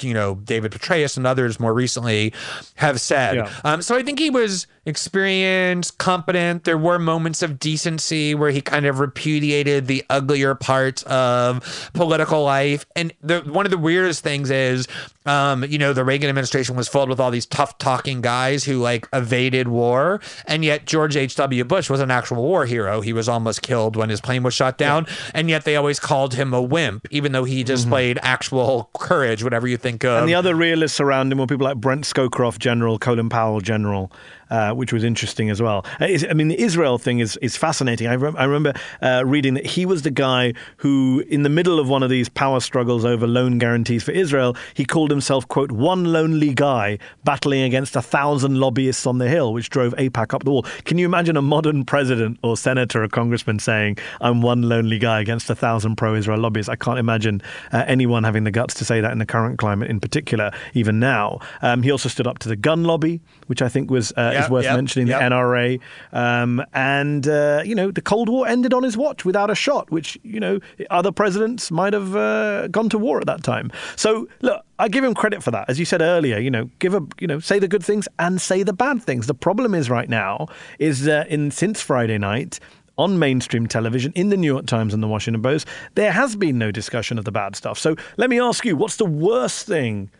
Speaker 4: you know, David Petraeus and others more recently have said.
Speaker 3: Yeah.
Speaker 4: Um, so I think he was experienced, competent. There were moments of decency where he kind of repudiated the uglier parts of political life. And the, one of the weirdest things is, um, you know, the Reagan administration was filled with all these tough talking guys who like evaded war. And yet George H.W. Bush was an actual war hero. He was almost killed when his plane was shot down. And yet they always called him a wimp, even though he displayed mm-hmm. actual courage, whatever you think of.
Speaker 3: And the other realists around him were people like Brent Scowcroft, General, Colin Powell, General, uh, which was interesting as well. Uh, I mean, the Israel thing is, is fascinating. I, I remember uh, reading that he was the guy who, in the middle of one of these power struggles over loan guarantees for Israel, he called himself, quote, one lonely guy battling against a thousand lobbyists on the Hill, which drove AIPAC up the wall. Can you imagine a modern president or senator or congressman saying, I'm one lonely guy against a thousand pro Israel lobbyists? I can't imagine uh, anyone having the guts to say that in the current climate in particular, even now. Um, he also stood up to the gun lobby, which I think was uh,
Speaker 4: Yep,
Speaker 3: worth
Speaker 4: yep,
Speaker 3: mentioning,
Speaker 4: yep.
Speaker 3: the NRA. Um, and, uh, you know, the Cold War ended on his watch without a shot, which, you know, other presidents might have uh, gone to war at that time. So, look, I give him credit for that. As you said earlier, you know, give a, you know, say the good things and say the bad things. The problem is right now is that in since Friday night, on mainstream television, in the New York Times and the Washington Post, there has been no discussion of the bad stuff. So let me ask you, what's the worst thing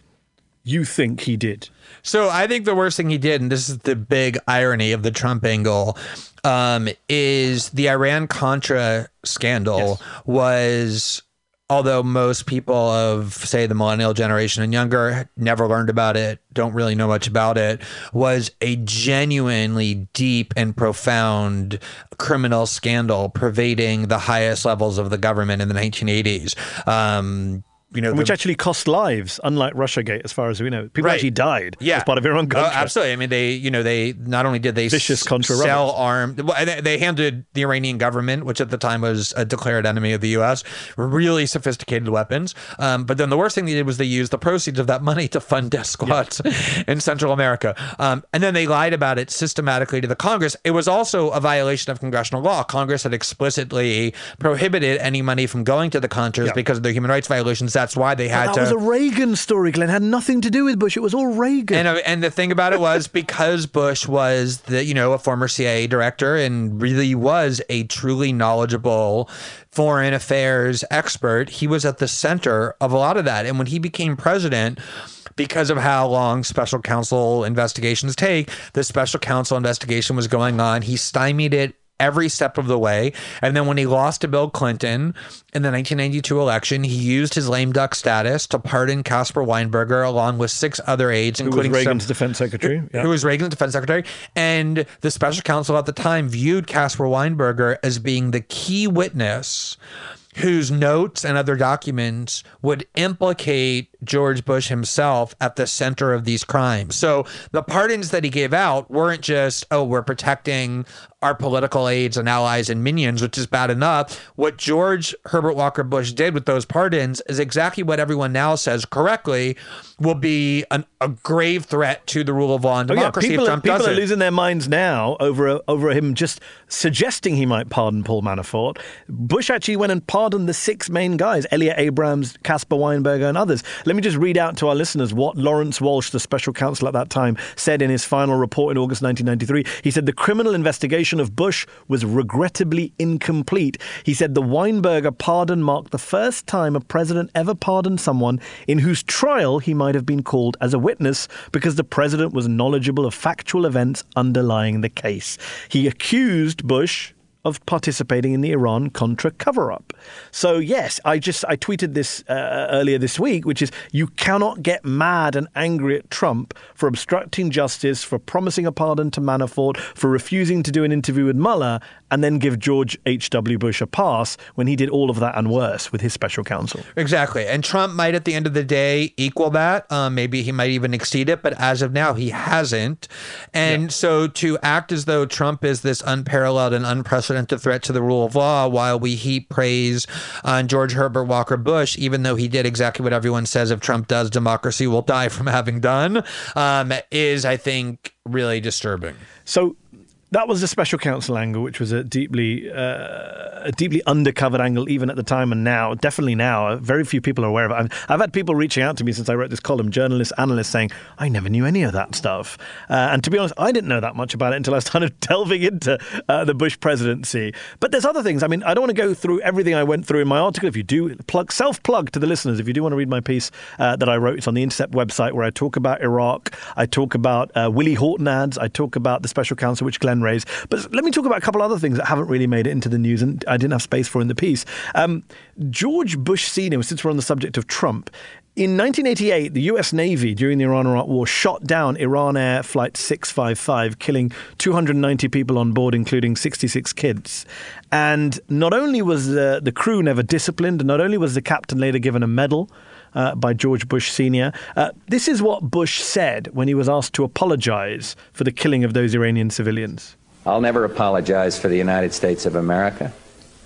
Speaker 3: you think he did?
Speaker 4: So I think the worst thing he did, and this is the big irony of the Trump angle, um, is the Iran Contra scandal was. Although most people of, say, the millennial generation and younger never learned about it, don't really know much about it, was a genuinely deep and profound criminal scandal pervading the highest levels of the government in the 1980s. Um, you know,
Speaker 3: which
Speaker 4: the-
Speaker 3: actually cost lives, unlike Russiagate, as far as we know. People
Speaker 4: Right.
Speaker 3: actually died
Speaker 4: yeah.
Speaker 3: as part of Iran
Speaker 4: Oh,
Speaker 3: Contra.
Speaker 4: absolutely. I mean, they, you know, they not only did they
Speaker 3: Vicious Contra
Speaker 4: sell arms, well, they, handed the Iranian government, which at the time was a declared enemy of the U.S., really sophisticated weapons. Um, but then the worst thing they did was they used the proceeds of that money to fund death squads [laughs] in Central America. Um, and then they lied about it systematically to the Congress. It was also a violation of congressional law. Congress had explicitly prohibited any money from going to the Contras because of their human rights violations. That's why they had
Speaker 3: that
Speaker 4: to.
Speaker 3: was a Reagan story, Glenn. It had nothing to do with Bush. It was all Reagan.
Speaker 4: And, uh, and the thing about it was because Bush was the you know a former CIA director and really was a truly knowledgeable foreign affairs expert, he was at the center of a lot of that. And when he became president, because of how long special counsel investigations take, the special counsel investigation was going on. He stymied it every step of the way. And then when he lost to Bill Clinton in the 1992 election, he used his lame duck status to pardon Caspar Weinberger along with six other aides,
Speaker 3: Who
Speaker 4: including
Speaker 3: Reagan's
Speaker 4: some,
Speaker 3: defense secretary? Yeah.
Speaker 4: who was Reagan's defense secretary. And the special counsel at the time viewed Caspar Weinberger as being the key witness whose notes and other documents would implicate George Bush himself at the center of these crimes. So the pardons that he gave out weren't just, oh, we're protecting our political aides and allies and minions, which is bad enough. What George Herbert Walker Bush did with those pardons is exactly what everyone now says correctly will be an, a grave threat to the rule of law and democracy.
Speaker 3: Oh, yeah, people,
Speaker 4: if
Speaker 3: are, people are losing their minds now over over him just suggesting he might pardon Paul Manafort. Bush actually went and pardoned the six main guys: Elliot Abrams, Caspar Weinberger, and others. Let me just read out to our listeners what Lawrence Walsh, the special counsel at that time, said in his final report in August 1993. He said the criminal investigation of Bush was regrettably incomplete. He said the Weinberger pardon marked the first time a president ever pardoned someone in whose trial he might have been called as a witness because the president was knowledgeable of factual events underlying the case. He accused Bush of participating in the Iran Contra cover up. So yes, I just I tweeted this uh, earlier this week, which is you cannot get mad and angry at Trump for obstructing justice, for promising a pardon to Manafort, for refusing to do an interview with Mueller, and then give George H.W. Bush a pass when he did all of that and worse with his special counsel.
Speaker 4: Exactly. And Trump might, at the end of the day, equal that. Um, maybe he might even exceed it. But as of now, he hasn't. And so to act as though Trump is this unparalleled and unprecedented threat to the rule of law while we heap praise on George Herbert Walker Bush, even though he did exactly what everyone says if Trump does, democracy will die from having done, um, is, I think, really disturbing.
Speaker 3: So that was the special counsel angle, which was a deeply, uh, a deeply undercovered angle, even at the time and now. Definitely now, very few people are aware of it. I've, I've had people reaching out to me since I wrote this column, journalists, analysts, saying I never knew any of that stuff. Uh, and to be honest, I didn't know that much about it until I started [laughs] delving into uh, the Bush presidency. But there's other things. I mean, I don't want to go through everything I went through in my article. If you do plug, self-plug to the listeners, if you do want to read my piece uh, that I wrote, it's on the Intercept website where I talk about Iraq, I talk about uh, Willie Horton ads, I talk about the special counsel, which Glenn raised. But let me talk about a couple other things that haven't really made it into the news and I didn't have space for in the piece. Um, George Bush Sr., since we're on the subject of Trump, in 1988, the US Navy during the Iran Iraq War shot down Iran Air Flight 655, killing 290 people on board, including 66 kids. And not only was the, the crew never disciplined, not only was the captain later given a medal, uh, by George Bush Sr. Uh, this is what Bush said when he was asked to apologize for the killing of those Iranian civilians.
Speaker 15: I'll never apologize for the United States of America.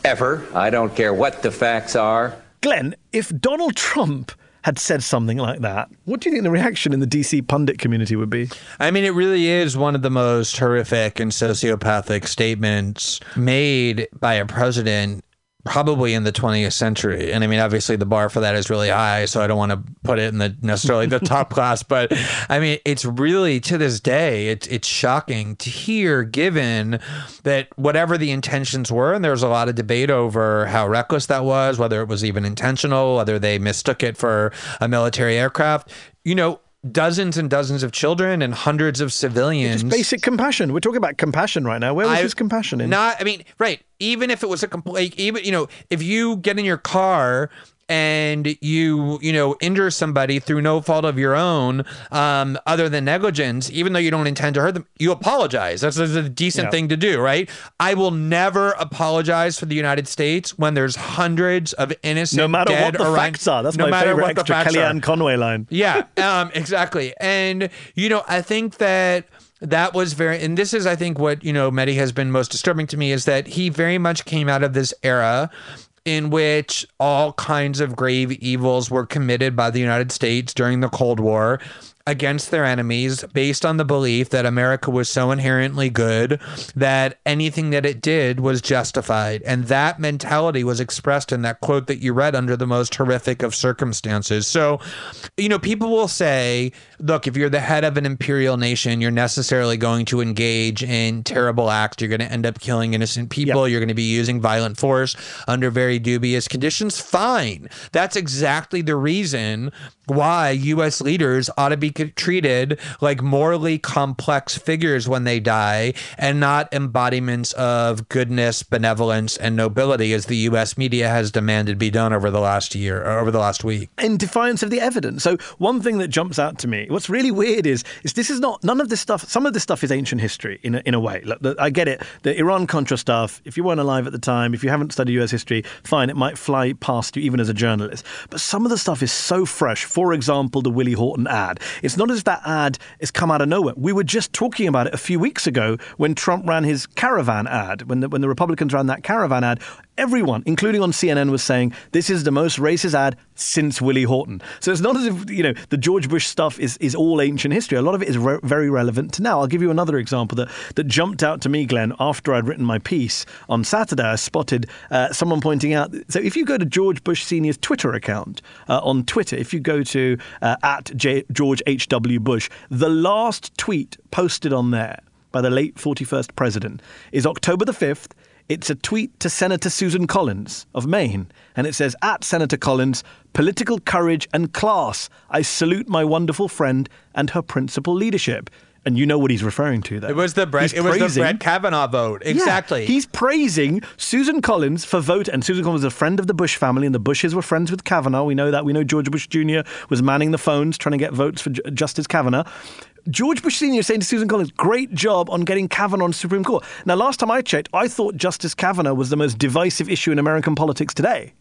Speaker 15: Ever. I don't care what the facts are.
Speaker 3: Glenn, if Donald Trump had said something like that, what do you think the reaction in the DC pundit community would be?
Speaker 4: I mean, it really is one of the most horrific and sociopathic statements made by a president probably in the 20th century. And I mean, obviously the bar for that is really high, so I don't want to put it in the necessarily the [laughs] top class, but I mean, it's really to this day, it's it's shocking to hear given that whatever the intentions were, and there's a lot of debate over how reckless that was, whether it was even intentional, whether they mistook it for a military aircraft, you know, dozens and dozens of children and hundreds of civilians.
Speaker 3: Just basic compassion. We're talking about compassion right now. Where was
Speaker 4: I-
Speaker 3: his compassion in?
Speaker 4: Not, I mean, right. Even if it was a complete, even you know, if you get in your car and you you know injure somebody through no fault of your own, um, other than negligence, even though you don't intend to hurt them, you apologize. That's, that's a decent
Speaker 3: Yeah.
Speaker 4: thing to do, right? I will never apologize for the United States when there's hundreds of innocent,
Speaker 3: no matter
Speaker 4: dead
Speaker 3: what the facts are. That's
Speaker 4: no
Speaker 3: my
Speaker 4: matter
Speaker 3: favorite
Speaker 4: what the
Speaker 3: extra
Speaker 4: facts are.
Speaker 3: Kellyanne Conway line.
Speaker 4: Yeah, um, exactly. And, you know, I think that that was very, and this is, I think, what, you know, Mehdi has been most disturbing to me is that he very much came out of this era in which all kinds of grave evils were committed by the United States during the Cold War. Against their enemies based on the belief that America was so inherently good that anything that it did was justified. And that mentality was expressed in that quote that you read under the most horrific of circumstances. So, you know, people will say, look, if you're the head of an imperial nation, you're necessarily going to engage in terrible acts. You're going to end up killing innocent people. Yep. You're going to be using violent force under very dubious conditions. Fine. That's exactly the reason why U.S. leaders ought to be treated like morally complex figures when they die and not embodiments of goodness, benevolence, and nobility, as the U.S. media has demanded be done over the last year, or over the last week.
Speaker 3: In defiance of the evidence. So, one thing that jumps out to me, what's really weird is, is this is not, none of this stuff, some of this stuff is ancient history in a, in a way. Look, the, I get it. The Iran Contra stuff, if you weren't alive at the time, if you haven't studied U.S. history, fine, it might fly past you even as a journalist. But some of the stuff is so fresh. For example, the Willie Horton ad. It's not as if that ad has come out of nowhere. We were just talking about it a few weeks ago when Trump ran his caravan ad, when the, when the Republicans ran that caravan ad everyone, including on CNN, was saying this is the most racist ad since Willie Horton. So it's not as if you know the George Bush stuff is is all ancient history. A lot of it is re- very relevant to now. I'll give you another example that that jumped out to me, Glenn, after I'd written my piece on Saturday. I spotted uh, someone pointing out. So if you go to George Bush Senior's Twitter account uh, on Twitter, if you go to uh, at J- George H W Bush, the last tweet posted on there by the late 41st president is October the 5th. It's a tweet to Senator Susan Collins of Maine, and it says, At Senator Collins, political courage and class. I salute my wonderful friend and her principal leadership. And you know what he's referring to there.
Speaker 4: It was the Brett. He's it praising, was the Brett Kavanaugh vote. Exactly.
Speaker 3: Yeah, he's praising Susan Collins for vote, and Susan Collins was a friend of the Bush family, and the Bushes were friends with Kavanaugh. We know that. We know George Bush Jr. was manning the phones trying to get votes for Justice Kavanaugh. George Bush Sr. saying to Susan Collins, great job on getting Kavanaugh on the Supreme Court. Now, last time I checked, I thought Justice Kavanaugh was the most divisive issue in American politics today.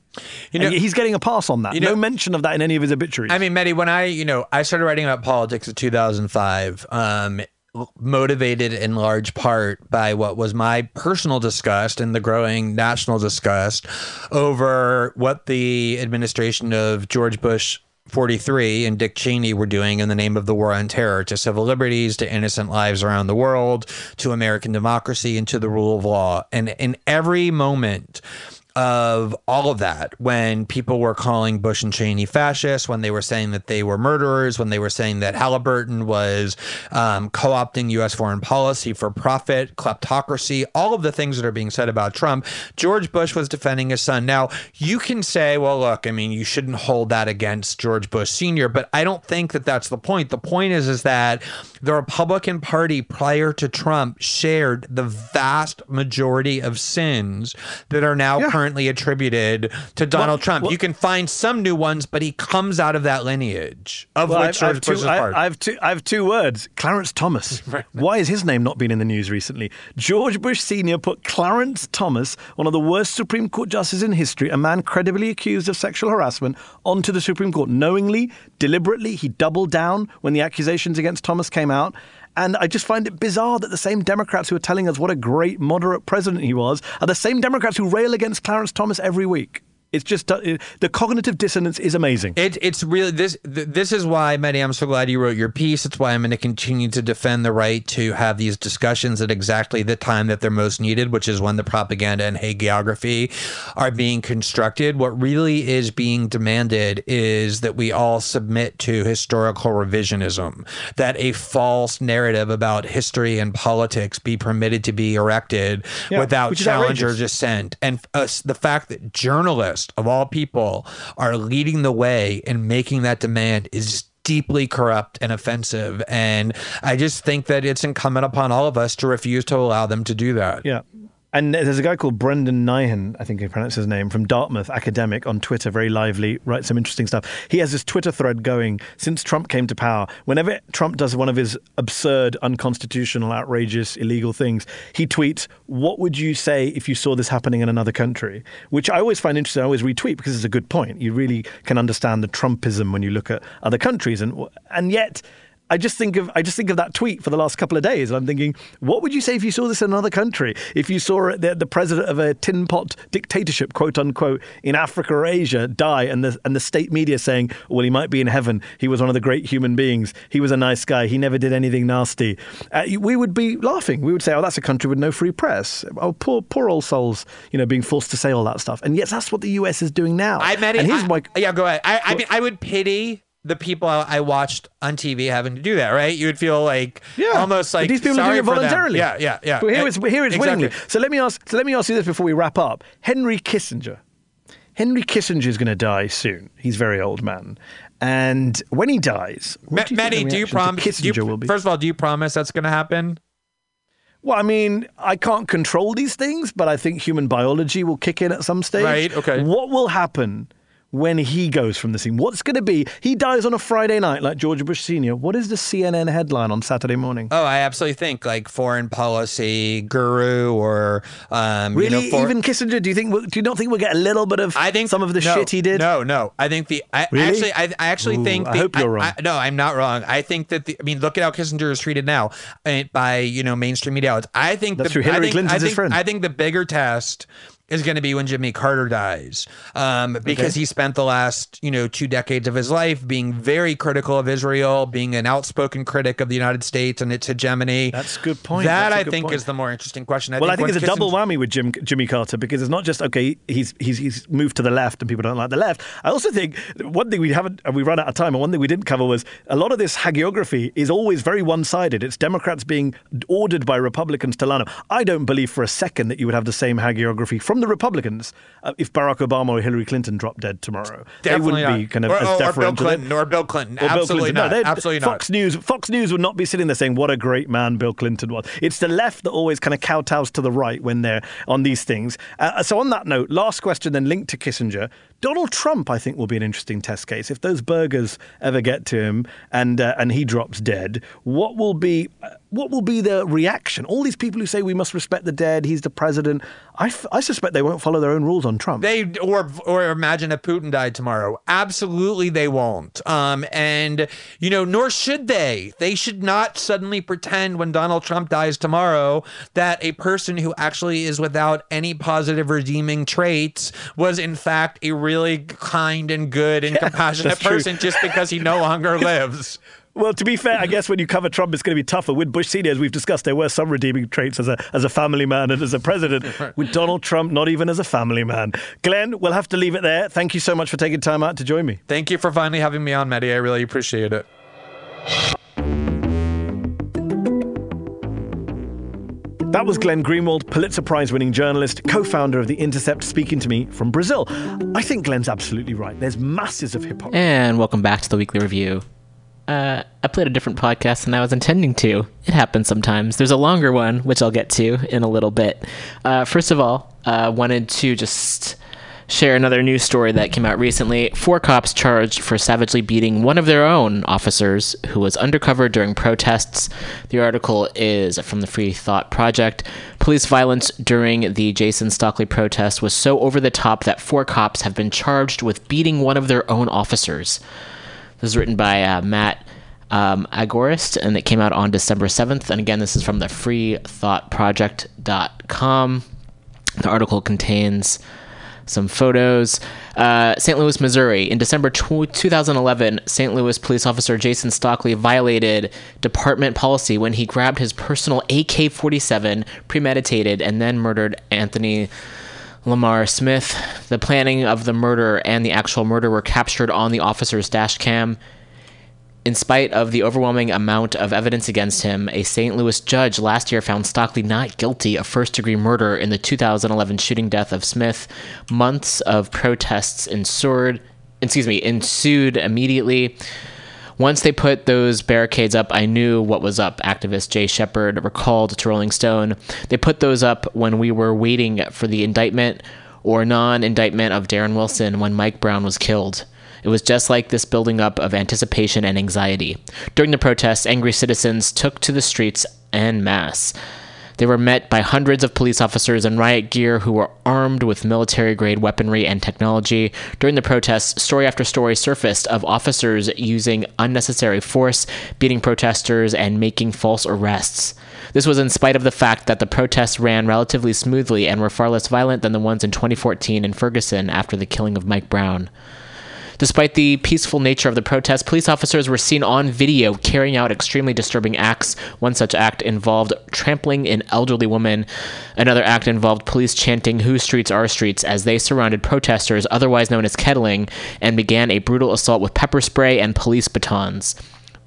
Speaker 3: You know, and he's getting a pass on that. You know, no mention of that in any of his obituaries.
Speaker 4: I mean, Mehdi, when I, you know, I started writing about politics in 2005, um, motivated in large part by what was my personal disgust and the growing national disgust over what the administration of George Bush 43 and Dick Cheney were doing in the name of the war on terror to civil liberties, to innocent lives around the world, to American democracy, and to the rule of law. And in every moment, of all of that when people were calling Bush and Cheney fascists, when they were saying that they were murderers, when they were saying that Halliburton was um, co opting U.S. foreign policy for profit, kleptocracy, all of the things that are being said about Trump, George Bush was defending his son. Now, you can say, well, look, I mean, you shouldn't hold that against George Bush Sr., but I don't think that that's the point. The point is, is that the Republican Party prior to Trump shared the vast majority of sins that are now yeah. Currently attribited to Donald well, Trump. Well, you can find some new ones, but he comes out of that lineage of well, which Bush is part.
Speaker 3: I, I, have two, I have two words: Clarence Thomas. [laughs] Why has his name not been in the news recently? George Bush Sr. put Clarence Thomas, one of the worst Supreme Court justices in history, a man credibly accused of sexual harassment, onto the Supreme Court knowingly, deliberately. He doubled down when the accusations against Thomas came out. And I just find it bizarre that the same Democrats who are telling us what a great moderate president he was are the same Democrats who rail against Clarence Thomas every week. It's just uh, the cognitive dissonance is amazing.
Speaker 4: It, it's really this. This is why, Mehdi. I'm so glad you wrote your piece. It's why I'm going to continue to defend the right to have these discussions at exactly the time that they're most needed, which is when the propaganda and hagiography are being constructed. What really is being demanded is that we all submit to historical revisionism. That a false narrative about history and politics be permitted to be erected yeah, without challenge or dissent, and uh, the fact that journalists of all people are leading the way and making that demand is deeply corrupt and offensive. And I just think that it's incumbent upon all of us to refuse to allow them to do that.
Speaker 3: Yeah. And there's a guy called Brendan Nyhan, I think I pronounce his name, from Dartmouth Academic on Twitter, very lively, writes some interesting stuff. He has this Twitter thread going since Trump came to power. Whenever Trump does one of his absurd, unconstitutional, outrageous, illegal things, he tweets, What would you say if you saw this happening in another country? Which I always find interesting. I always retweet because it's a good point. You really can understand the Trumpism when you look at other countries. And, and yet, I just think of I just think of that tweet for the last couple of days. And I'm thinking, what would you say if you saw this in another country? If you saw the, the president of a tin pot dictatorship, quote unquote, in Africa or Asia die, and the and the state media saying, well, he might be in heaven. He was one of the great human beings. He was a nice guy. He never did anything nasty. Uh, we would be laughing. We would say, oh, that's a country with no free press. Oh, poor poor old souls, you know, being forced to say all that stuff. And yet, that's what the U.S. is doing now.
Speaker 4: I met it.
Speaker 3: And here's
Speaker 4: I-
Speaker 3: my
Speaker 4: yeah, go ahead. I, I mean, I would pity the people I watched on TV having to do that, right? You would feel like almost like
Speaker 3: these people are doing it
Speaker 4: them.
Speaker 3: voluntarily.
Speaker 4: Yeah, yeah, yeah.
Speaker 3: But here it's here it's
Speaker 4: exactly.
Speaker 3: willingly. So let me ask. So let me ask you this before we wrap up. Henry Kissinger. Henry Kissinger is going to die soon. He's a very old man, and when he dies, what
Speaker 4: Ma-
Speaker 3: do you think
Speaker 4: Manny,
Speaker 3: the
Speaker 4: do you promise?
Speaker 3: Kissinger
Speaker 4: you,
Speaker 3: will be?
Speaker 4: first of all, do you promise that's going to happen?
Speaker 3: Well, I mean, I can't control these things, but I think human biology will kick in at some stage.
Speaker 4: Right, okay.
Speaker 3: What will happen when he goes from the scene? What's going to be? He dies on a Friday night, like George Bush Sr. What is the CNN headline on Saturday morning?
Speaker 4: Oh, I absolutely think like foreign policy guru or um, you
Speaker 3: Really,
Speaker 4: know, for-
Speaker 3: even Kissinger? Do you think? Do you not think we'll get a little bit of? I think some of the
Speaker 4: no,
Speaker 3: shit he did.
Speaker 4: No, no. I think the I
Speaker 3: Really?
Speaker 4: actually I, I actually
Speaker 3: Ooh,
Speaker 4: think
Speaker 3: I hope you're wrong.
Speaker 4: no, I'm not wrong. I think that the I mean look at how Kissinger is treated now uh, by you know mainstream media outlets. I think
Speaker 3: That's
Speaker 4: the,
Speaker 3: true. Hillary
Speaker 4: I think,
Speaker 3: Clinton's
Speaker 4: I
Speaker 3: his friend.
Speaker 4: I think the bigger test is going to be when Jimmy Carter dies, um, because
Speaker 3: Okay.
Speaker 4: he spent the last you know two decades of his life being very critical of Israel, being an outspoken critic of the United States and its hegemony.
Speaker 3: That's a good point.
Speaker 4: That I think
Speaker 3: point.
Speaker 4: is the more interesting question. I
Speaker 3: well, I
Speaker 4: think
Speaker 3: think it's a double whammy with Jim, Jimmy Carter because it's not just okay. He's he's he's moved to the left and people don't like the left. I also think one thing we haven't and we run out of time, and one thing we didn't cover was a lot of this hagiography is always very one-sided. It's Democrats being ordered by Republicans to line up. I don't believe for a second that you would have the same hagiography from the Republicans uh, if Barack Obama or Hillary Clinton dropped dead tomorrow.
Speaker 4: Definitely
Speaker 3: they wouldn't
Speaker 4: not.
Speaker 3: be kind of
Speaker 4: or,
Speaker 3: as
Speaker 4: or, or Bill. Clinton or Bill Clinton.
Speaker 3: Or Bill
Speaker 4: Absolutely
Speaker 3: Clinton.
Speaker 4: Not.
Speaker 3: they'd-
Speaker 4: Absolutely
Speaker 3: Fox
Speaker 4: not.
Speaker 3: News, Fox News would not be sitting there saying what a great man Bill Clinton was. It's the left that always kind of kowtows to the right when they're on these things. Uh, so on that note, last question then linked to Kissinger. Donald Trump, I think, will be an interesting test case. If those burgers ever get to him and uh, and he drops dead, what will be what will be the reaction? All these people who say we must respect the dead, he's the president. I, f- I suspect they won't follow their own rules on Trump.
Speaker 4: They or or imagine if Putin died tomorrow. Absolutely, they won't. Um, and you know, nor should they. They should not suddenly pretend when Donald Trump dies tomorrow that a person who actually is without any positive redeeming traits was in fact a really kind and good and compassionate
Speaker 3: that's true.
Speaker 4: person just because he no longer [laughs] lives.
Speaker 3: Well, to be fair, I guess when you cover Trump, it's going to be tougher. With Bush Senior, as we've discussed, there were some redeeming traits as a as a family man and as a president. [laughs] With Donald Trump, not even as a family man. Glenn, we'll have to leave it there. Thank you so much for taking time out to join me.
Speaker 4: Thank you for finally having me on, Maddie. I really appreciate it.
Speaker 3: That was Glenn Greenwald, Pulitzer Prize winning journalist, co founder of The Intercept, speaking to me from Brazil. I think Glenn's absolutely right. There's masses of hypocrisy.
Speaker 1: And welcome back to the weekly review. Uh, I played a different podcast than I was intending to. It happens sometimes. There's a longer one, which I'll get to in a little bit. Uh, first of all, uh, wanted to just share another news story that came out recently. Four cops charged for savagely beating one of their own officers who was undercover during protests. The article is from the Free Thought Project. Police violence during the Jason Stockley protest was so over the top that four cops have been charged with beating one of their own officers. This is written by uh, Matt um, Agorist, and it came out on December 7th. And again, this is from the freethoughtproject.com. The article contains some photos. Uh, St. Louis, Missouri. In December tw- 2011, St. Louis police officer Jason Stockley violated department policy when he grabbed his personal AK 47, premeditated, and then murdered Anthony Lamar Smith. The planning of the murder and the actual murder were captured on the officer's dash cam. In spite of the overwhelming amount of evidence against him, a St. Louis judge last year found Stockley not guilty of first degree murder in the 2011 shooting death of Smith. Months of protests ensued, excuse me, ensued immediately. Once they put those barricades up, I knew what was up, activist Jay Shepard recalled to Rolling Stone. They put those up when we were waiting for the indictment or non indictment of Darren Wilson when Mike Brown was killed. It was just like this building up of anticipation and anxiety. During the protests, angry citizens took to the streets en masse. They were met by hundreds of police officers in riot gear who were armed with military grade weaponry and technology. During the protests, story after story surfaced of officers using unnecessary force, beating protesters, and making false arrests. This was in spite of the fact that the protests ran relatively smoothly and were far less violent than the ones in 2014 in Ferguson after the killing of Mike Brown. Despite the peaceful nature of the protest, police officers were seen on video carrying out extremely disturbing acts. One such act involved trampling an elderly woman. Another act involved police chanting, Whose streets are streets, as they surrounded protesters, otherwise known as kettling, and began a brutal assault with pepper spray and police batons.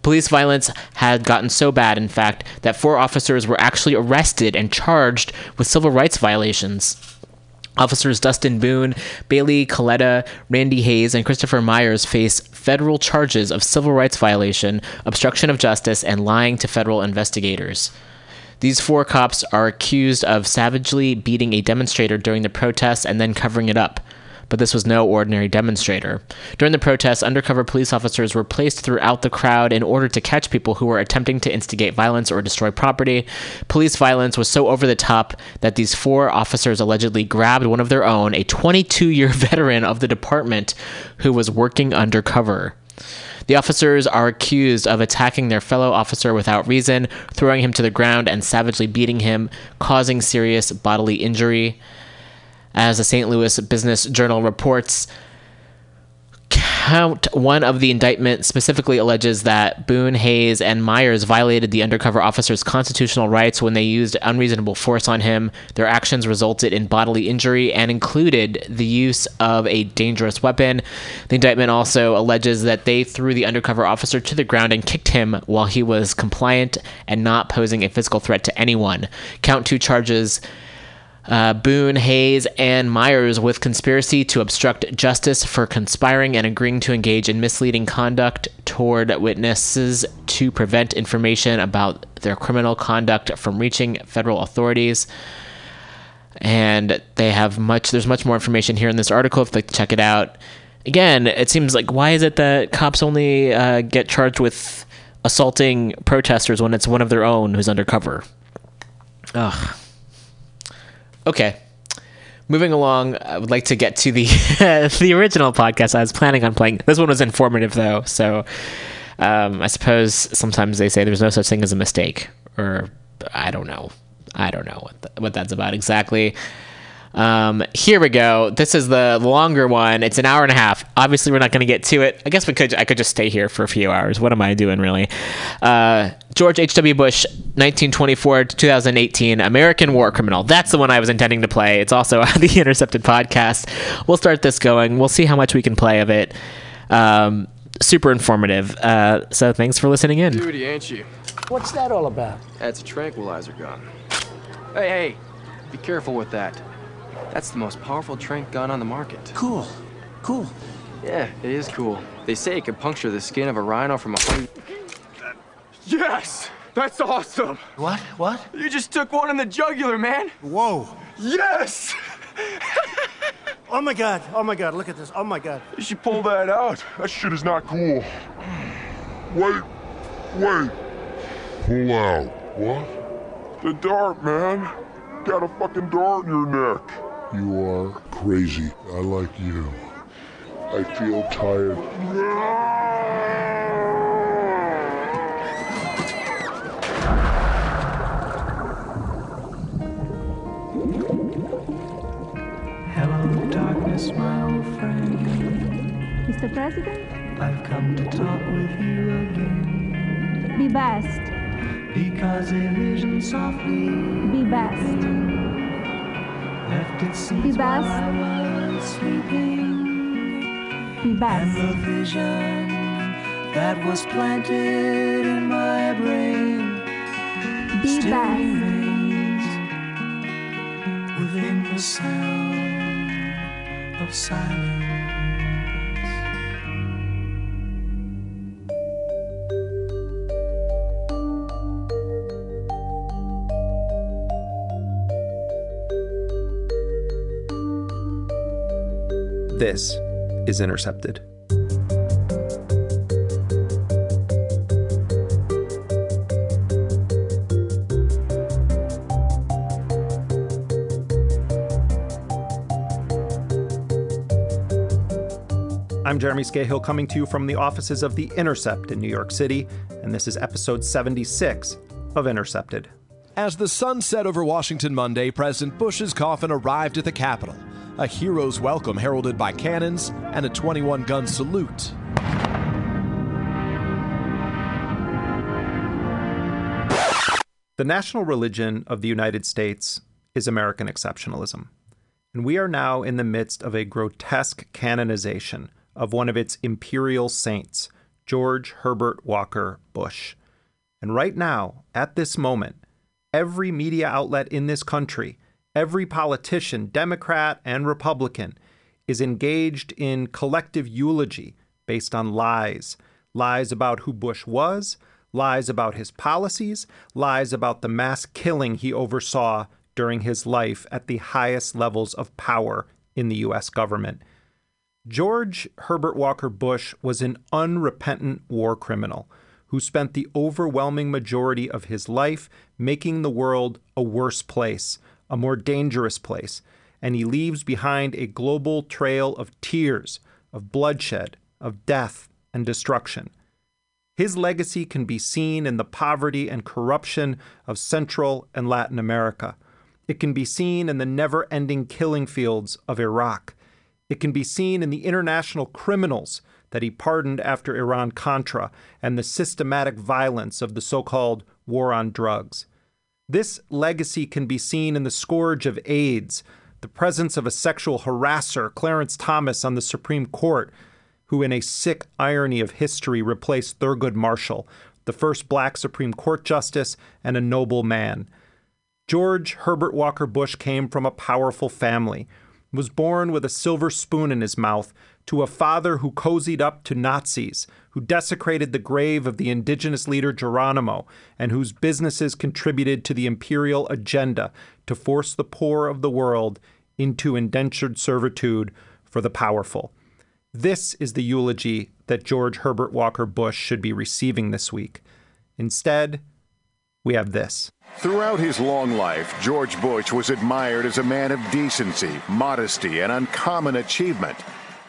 Speaker 1: Police violence had gotten so bad, in fact, that four officers were actually arrested and charged with civil rights violations. Officers Dustin Boone, Bailey Colletta, Randy Hayes, and Christopher Myers face federal charges of civil rights violation, obstruction of justice, and lying to federal investigators. These four cops are accused of savagely beating a demonstrator during the protests and then covering it up but this was no ordinary demonstrator. During the protests, undercover police officers were placed throughout the crowd in order to catch people who were attempting to instigate violence or destroy property. Police violence was so over the top that these four officers allegedly grabbed one of their own, a 22 year [laughs] veteran of the department who was working undercover. The officers are accused of attacking their fellow officer without reason, throwing him to the ground, and savagely beating him, causing serious bodily injury. As the St. Louis Business Journal reports, count one of the indictment specifically alleges that Boone, Hayes, and Myers violated the undercover officer's constitutional rights when they used unreasonable force on him. Their actions resulted in bodily injury and included the use of a dangerous weapon. The indictment also alleges that they threw the undercover officer to the ground and kicked him while he was compliant and not posing a physical threat to anyone. Count two charges uh, Boone, Hayes, and Myers with conspiracy to obstruct justice for conspiring and agreeing to engage in misleading conduct toward witnesses to prevent information about their criminal conduct from reaching federal authorities. And they have much, there's much more information here in this article if you'd like to check it out. Again, it seems like why is it that cops only uh, get charged with assaulting protesters when it's one of their own who's undercover? Ugh. Okay. Moving along, I would like to get to the [laughs] the original podcast I was planning on playing. This one was informative though, so um, I suppose sometimes they say there's no such thing as a mistake, or I don't know. I don't know what the, what that's about exactly. Um, here we go. This is the longer one. It's an hour and a half. Obviously, we're not going to get to it. I guess we could. I could just stay here for a few hours. What am I doing, really? Uh, George H.W. Bush, 1924 to 2018, American War Criminal. That's the one I was intending to play. It's also [laughs] on the Intercepted podcast. We'll start this going. We'll see how much we can play of it. Um, super informative. Uh, so thanks for listening in.
Speaker 16: Duty, ain't you?
Speaker 17: What's that all about?
Speaker 16: That's a tranquilizer gun. Hey, hey, be careful with that. That's the most powerful tranq gun on the market.
Speaker 17: Cool. Cool.
Speaker 16: Yeah, it is cool. They say it can puncture the skin of a rhino from a hundred. Yes! That's awesome!
Speaker 17: What? What?
Speaker 16: You just took one in the jugular, man!
Speaker 17: Whoa!
Speaker 16: Yes! [laughs]
Speaker 17: oh my god, oh my god, look at this, oh my god.
Speaker 18: You should pull that out. That shit is not cool. Wait, wait. Pull out. What? The dart, man. Got a fucking dart in your neck. You are crazy. I like you. I feel tired.
Speaker 19: Hello, darkness, my old friend.
Speaker 20: Mr. President?
Speaker 19: I've come to talk with you again.
Speaker 20: Be best.
Speaker 19: Because a vision softly.
Speaker 20: Be best.
Speaker 19: Left its seeds
Speaker 20: Be best.
Speaker 19: while I was sleeping.
Speaker 20: Be best.
Speaker 19: And the vision that was planted in my brain
Speaker 20: Be best.
Speaker 19: within the sound of silence.
Speaker 21: This is Intercepted. I'm Jeremy Scahill coming to you from the offices of The Intercept in New York City, and this is episode 76 of Intercepted.
Speaker 22: As the sun set over Washington Monday, President Bush's coffin arrived at the Capitol. A hero's welcome heralded by cannons and a 21 gun salute.
Speaker 21: The national religion of the United States is American exceptionalism. And we are now in the midst of a grotesque canonization of one of its imperial saints, George Herbert Walker Bush. And right now, at this moment, every media outlet in this country, every politician, Democrat and Republican, is engaged in collective eulogy based on lies lies about who Bush was, lies about his policies, lies about the mass killing he oversaw during his life at the highest levels of power in the U.S. government. George Herbert Walker Bush was an unrepentant war criminal who spent the overwhelming majority of his life making the world a worse place, a more dangerous place, and he leaves behind a global trail of tears, of bloodshed, of death, and destruction. His legacy can be seen in the poverty and corruption of Central and Latin America. It can be seen in the never ending killing fields of Iraq. It can be seen in the international criminals that he pardoned after Iran Contra and the systematic violence of the so called war on drugs. This legacy can be seen in the scourge of AIDS, the presence of a sexual harasser, Clarence Thomas, on the Supreme Court, who, in a sick irony of history, replaced Thurgood Marshall, the first black Supreme Court justice and a noble man. George Herbert Walker Bush came from a powerful family, was born with a silver spoon in his mouth to a father who cozied up to Nazis, who desecrated the grave of the indigenous leader Geronimo, and whose businesses contributed to the imperial agenda to force the poor of the world into indentured servitude for the powerful. This is the eulogy that George Herbert Walker Bush should be receiving this week. Instead, we have this.
Speaker 9: Throughout his long life, George Bush was admired as a man of decency, modesty, and uncommon achievement.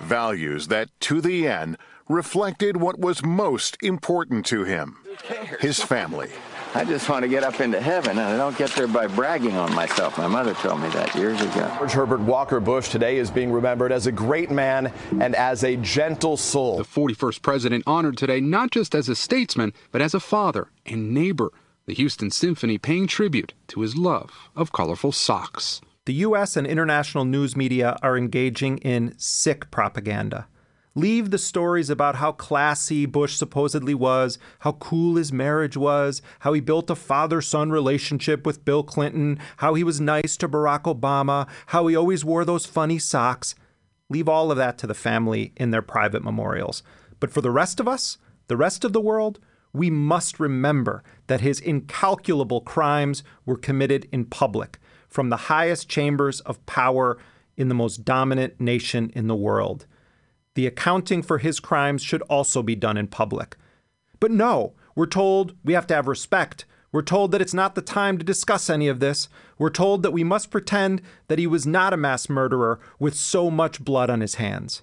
Speaker 9: Values that, to the end, reflected what was most important to him his family.
Speaker 15: I just want to get up into heaven, and I don't get there by bragging on myself. My mother told me that years ago.
Speaker 22: George Herbert Walker Bush today is being remembered as a great man and as a gentle soul.
Speaker 23: The 41st president honored today not just as a statesman, but as a father and neighbor. The Houston Symphony paying tribute to his love of colorful socks.
Speaker 21: The U.S. and international news media are engaging in sick propaganda. Leave the stories about how classy Bush supposedly was, how cool his marriage was, how he built a father son relationship with Bill Clinton, how he was nice to Barack Obama, how he always wore those funny socks. Leave all of that to the family in their private memorials. But for the rest of us, the rest of the world, we must remember that his incalculable crimes were committed in public from the highest chambers of power in the most dominant nation in the world. The accounting for his crimes should also be done in public. But no, we're told we have to have respect. We're told that it's not the time to discuss any of this. We're told that we must pretend that he was not a mass murderer with so much blood on his hands.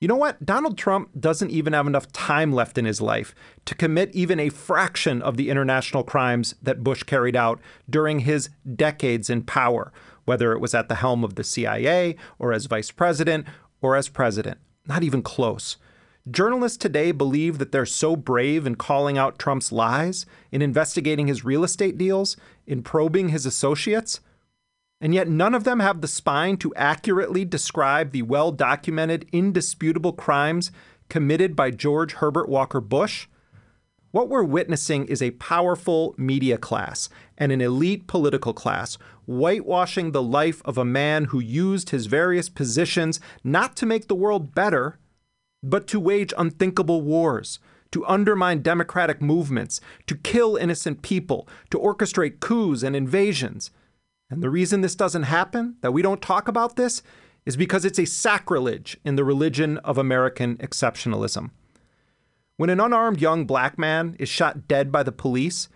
Speaker 21: You know what? Donald Trump doesn't even have enough time left in his life to commit even a fraction of the international crimes that Bush carried out during his decades in power, whether it was at the helm of the CIA or as vice president or as president. Not even close. Journalists today believe that they're so brave in calling out Trump's lies, in investigating his real estate deals, in probing his associates. And yet, none of them have the spine to accurately describe the well documented, indisputable crimes committed by George Herbert Walker Bush. What we're witnessing is a powerful media class and an elite political class whitewashing the life of a man who used his various positions not to make the world better, but to wage unthinkable wars, to undermine democratic movements, to kill innocent people, to orchestrate coups and invasions. And the reason this doesn't happen, that we don't talk about this, is because it's a sacrilege in the religion of American exceptionalism. When an unarmed young black man is shot dead by the police,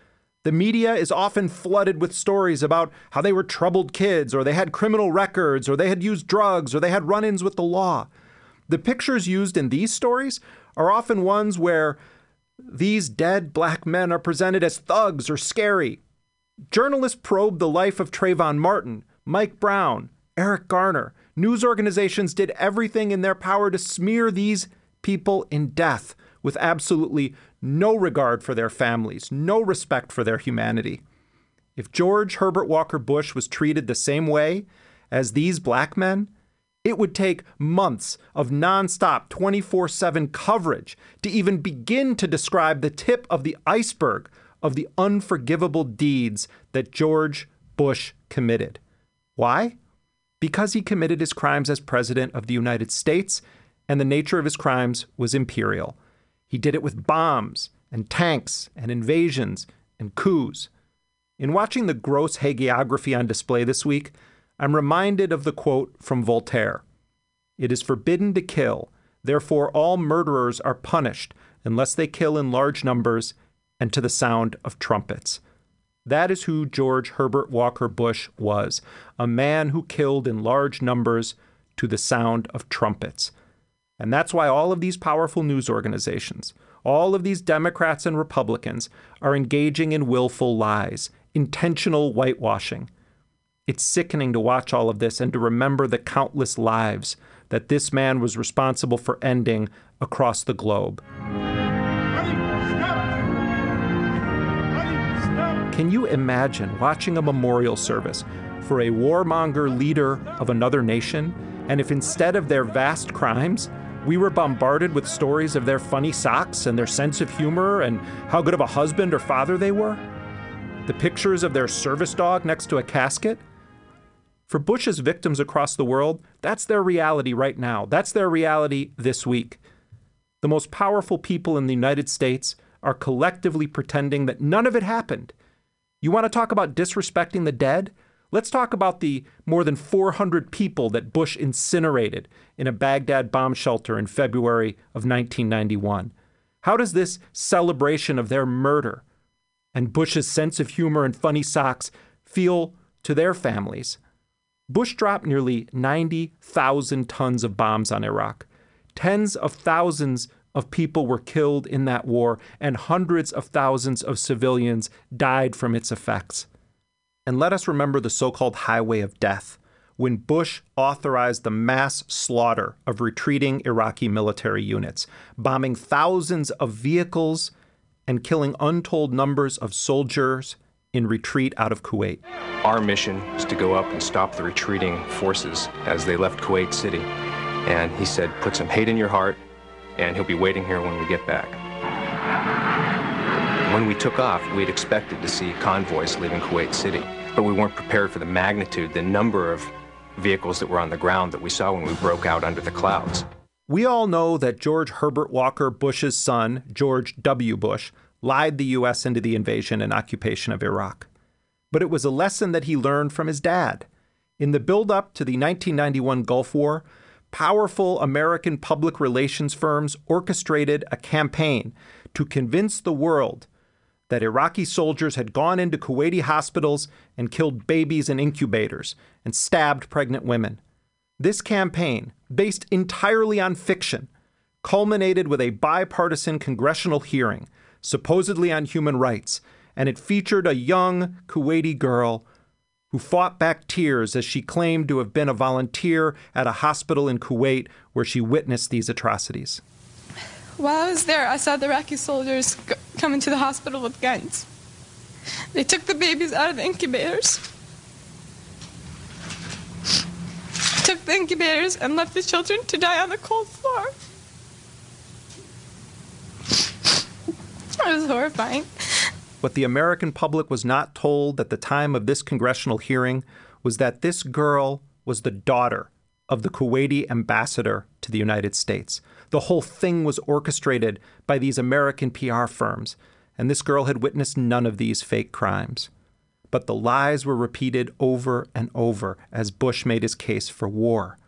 Speaker 21: the media is often flooded with stories about how they were troubled kids, or they had criminal records, or they had used drugs, or they had run ins with the law. The pictures used in these stories are often ones where these dead black men are presented as thugs or scary. Journalists probed the life of Trayvon Martin, Mike Brown, Eric Garner. News organizations did everything in their power to smear these people in death with absolutely no regard for their families, no respect for their humanity. If George Herbert Walker Bush was treated the same way as these black men, it would take months of nonstop 24 7 coverage to even begin to describe the tip of the iceberg of the unforgivable deeds that George Bush committed. Why? Because he committed his crimes as President of the United States, and the nature of his crimes was imperial. He did it with bombs and tanks and invasions and coups. In watching the gross hagiography on display this week, I'm reminded of the quote from Voltaire It is forbidden to kill, therefore, all murderers are punished unless they kill in large numbers and to the sound of trumpets. That is who George Herbert Walker Bush was a man who killed in large numbers to the sound of trumpets. And that's why all of these powerful news organizations, all of these Democrats and Republicans, are engaging in willful lies, intentional whitewashing. It's sickening to watch all of this and to remember the countless lives that this man was responsible for ending across the globe. Can you imagine watching a memorial service for a warmonger leader of another nation, and if instead of their vast crimes, we were bombarded with stories of their funny socks and their sense of humor and how good of a husband or father they were? The pictures of their service dog next to a casket? For Bush's victims across the world, that's their reality right now. That's their reality this week. The most powerful people in the United States are collectively pretending that none of it happened you want to talk about disrespecting the dead? Let's talk about the more than 400 people that Bush incinerated in a Baghdad bomb shelter in February of 1991. How does this celebration of their murder and Bush's sense of humor and funny socks feel to their families? Bush dropped nearly 90,000 tons of bombs on Iraq. Tens of thousands of people were killed in that war, and hundreds of thousands of civilians died from its effects. And let us remember the so called highway of death, when Bush authorized the mass slaughter of retreating Iraqi military units, bombing thousands of vehicles and killing untold numbers of soldiers in retreat out of Kuwait.
Speaker 24: Our mission is to go up and stop the retreating forces as they left Kuwait City. And he said, put some hate in your heart, and he'll be waiting here when we get back. When we took off, we had expected to see convoys leaving Kuwait City, but we weren't prepared for the magnitude, the number of vehicles that were on the ground that we saw when we broke out under the clouds.
Speaker 21: We all know that George Herbert Walker Bush's son, George W. Bush, lied the U.S. into the invasion and occupation of Iraq. But it was a lesson that he learned from his dad. In the build up to the 1991 Gulf War, powerful American public relations firms orchestrated a campaign to convince the world that Iraqi soldiers had gone into Kuwaiti hospitals and killed babies in incubators and stabbed pregnant women. This campaign, based entirely on fiction, culminated with a bipartisan congressional hearing, supposedly on human rights, and it featured a young Kuwaiti girl who fought back tears as she claimed to have been a volunteer at a hospital in Kuwait where she witnessed these atrocities.
Speaker 25: While I was there, I saw the Iraqi soldiers c- come into the hospital with guns. They took the babies out of the incubators, took the incubators, and left the children to die on the cold floor. It was horrifying.
Speaker 21: What the American public was not told at the time of this congressional hearing was that this girl was the daughter of the Kuwaiti ambassador to the United States. The whole thing was orchestrated by these American PR firms, and this girl had witnessed none of these fake crimes. But the lies were repeated over and over as Bush made his case for war.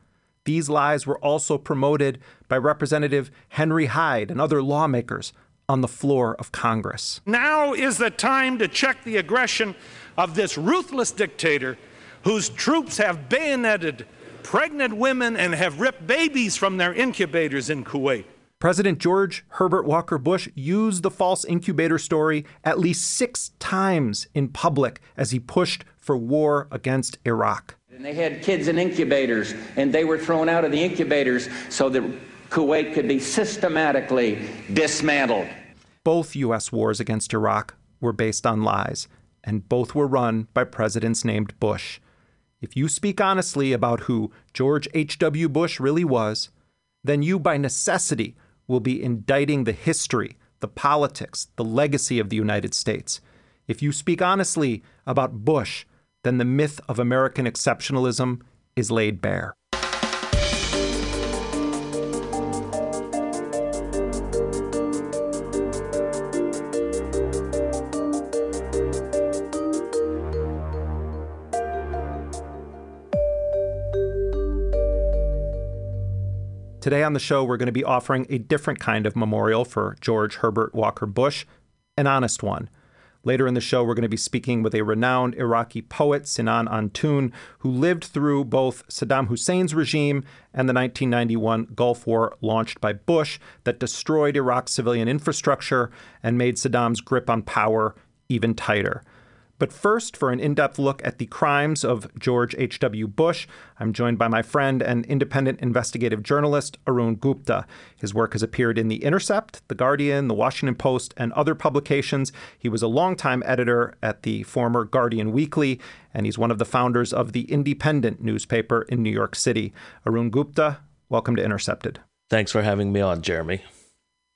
Speaker 21: These lies were also promoted by Representative Henry Hyde and other lawmakers on the floor of Congress.
Speaker 26: Now is the time to check the aggression of this ruthless dictator whose troops have bayoneted pregnant women and have ripped babies from their incubators in Kuwait.
Speaker 21: President George Herbert Walker Bush used the false incubator story at least six times in public as he pushed for war against Iraq.
Speaker 15: And they had kids in incubators, and they were thrown out of the incubators so that Kuwait could be systematically dismantled.
Speaker 21: Both U.S. wars against Iraq were based on lies, and both were run by presidents named Bush. If you speak honestly about who George H.W. Bush really was, then you, by necessity, will be indicting the history, the politics, the legacy of the United States. If you speak honestly about Bush, then the myth of American exceptionalism is laid bare. Today on the show, we're going to be offering a different kind of memorial for George Herbert Walker Bush, an honest one. Later in the show, we're going to be speaking with a renowned Iraqi poet, Sinan Antoon, who lived through both Saddam Hussein's regime and the 1991 Gulf War launched by Bush that destroyed Iraq's civilian infrastructure and made Saddam's grip on power even tighter. But first, for an in depth look at the crimes of George H.W. Bush, I'm joined by my friend and independent investigative journalist, Arun Gupta. His work has appeared in The Intercept, The Guardian, The Washington Post, and other publications. He was a longtime editor at the former Guardian Weekly, and he's one of the founders of The Indypendent newspaper in New York City. Arun Gupta, welcome to Intercepted.
Speaker 27: Thanks for having me on, Jeremy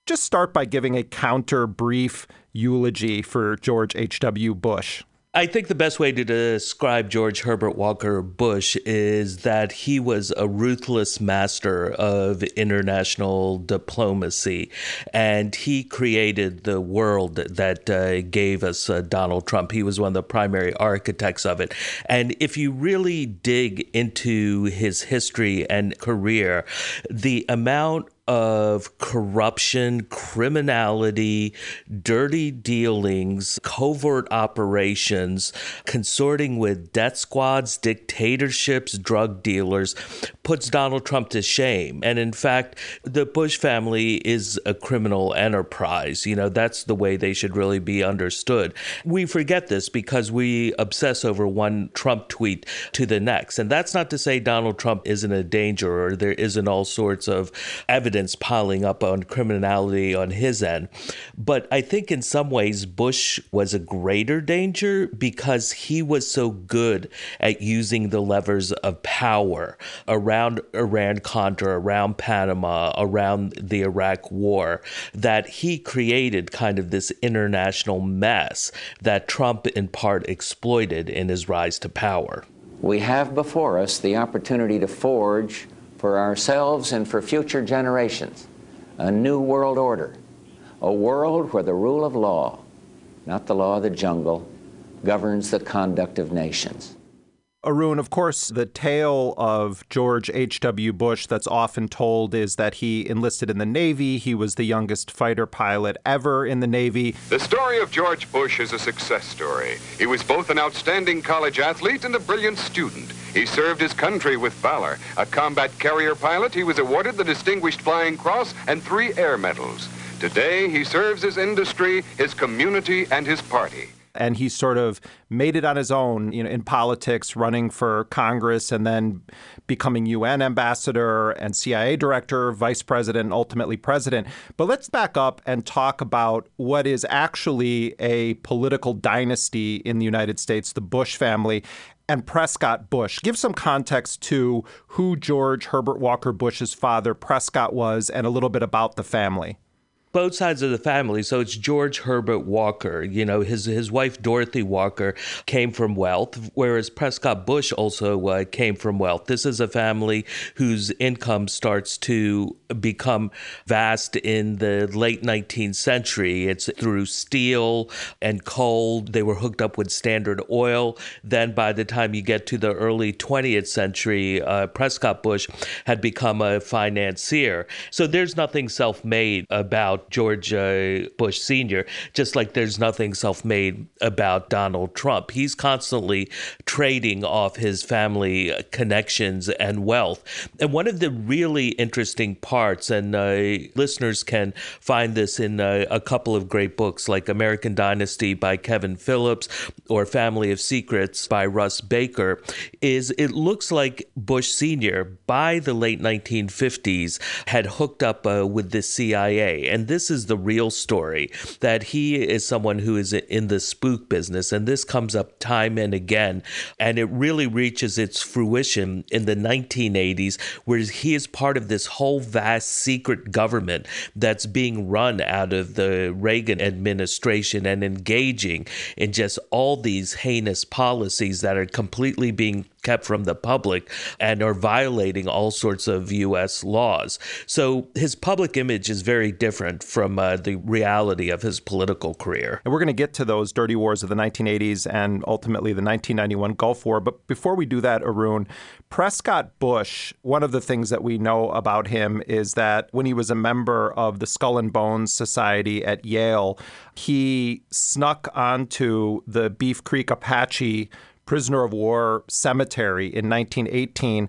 Speaker 21: just start by giving a counter brief eulogy for George H.W. Bush.
Speaker 27: I think the best way to describe George Herbert Walker Bush is that he was a ruthless master of international diplomacy, and he created the world that uh, gave us uh, Donald Trump. He was one of the primary architects of it. And if you really dig into his history and career, the amount of corruption, criminality, dirty dealings, covert operations, consorting with death squads, dictatorships, drug dealers, puts Donald Trump to shame. And in fact, the Bush family is a criminal enterprise. You know, that's the way they should really be understood. We forget this because we obsess over one Trump tweet to the next. And that's not to say Donald Trump isn't a danger or there isn't all sorts of evidence evidence piling up on criminality on his end. But I think in some ways, Bush was a greater danger because he was so good at using the levers of power around Iran Contra, around Panama, around the Iraq War, that he created kind of this international mess that Trump in part exploited in his rise to power.
Speaker 15: We have before us the opportunity to forge for ourselves and for future generations a new world order, a world where the rule of law, not the law of the jungle, governs the conduct of nations.
Speaker 21: Arun, of course, the tale of George H.W. Bush that's often told is that he enlisted in the Navy. He was the youngest fighter pilot ever in the Navy.
Speaker 28: The story of George Bush is a success story. He was both an outstanding college athlete and a brilliant student. He served his country with valor. A combat carrier pilot, he was awarded the Distinguished Flying Cross and three air medals. Today, he serves his industry, his community, and his party
Speaker 21: and he sort of made it on his own, you know, in politics, running for Congress and then becoming UN ambassador and CIA director, vice president, ultimately president. But let's back up and talk about what is actually a political dynasty in the United States, the Bush family and Prescott Bush. Give some context to who George Herbert Walker Bush's father, Prescott, was and a little bit about the family
Speaker 27: both sides of the family. So it's George Herbert Walker. You know, his his wife Dorothy Walker came from wealth, whereas Prescott Bush also uh, came from wealth. This is a family whose income starts to become vast in the late 19th century. It's through steel and coal. They were hooked up with Standard Oil. Then by the time you get to the early 20th century, uh, Prescott Bush had become a financier. So there's nothing self-made about about George uh, Bush Sr., just like there's nothing self made about Donald Trump. He's constantly trading off his family connections and wealth. And one of the really interesting parts, and uh, listeners can find this in uh, a couple of great books like American Dynasty by Kevin Phillips or Family of Secrets by Russ Baker, is it looks like Bush Sr. by the late 1950s had hooked up uh, with the CIA. And this is the real story that he is someone who is in the spook business. And this comes up time and again. And it really reaches its fruition in the 1980s, where he is part of this whole vast secret government that's being run out of the Reagan administration and engaging in just all these heinous policies that are completely being kept from the public and are violating all sorts of U.S. laws. So his public image is very different from uh, the reality of his political career.
Speaker 21: And we're going to get to those dirty wars of the 1980s and ultimately the 1991 Gulf War. But before we do that, Arun, Prescott Bush, one of the things that we know about him is that when he was a member of the Skull and Bones Society at Yale, he snuck onto the Beef Creek Apache prisoner of war cemetery in 1918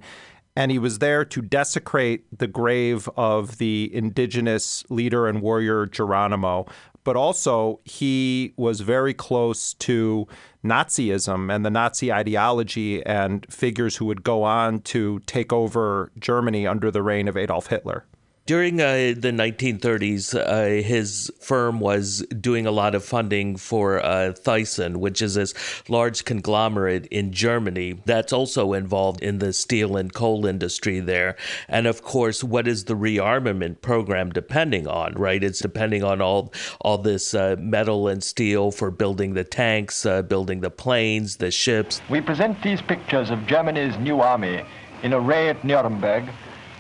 Speaker 21: and he was there to desecrate the grave of the indigenous leader and warrior Geronimo. But also, he was very close to Nazism and the Nazi ideology and figures who would go on to take over Germany under the reign of Adolf Hitler.
Speaker 27: During uh, the 1930s, uh, his firm was doing a lot of funding for uh, Thyssen, which is this large conglomerate in Germany that's also involved in the steel and coal industry there. And of course, what is the rearmament program depending on, right? It's depending on all, all this uh, metal and steel for building the tanks, uh, building the planes, the ships.
Speaker 29: We present these pictures of Germany's new army in array at Nuremberg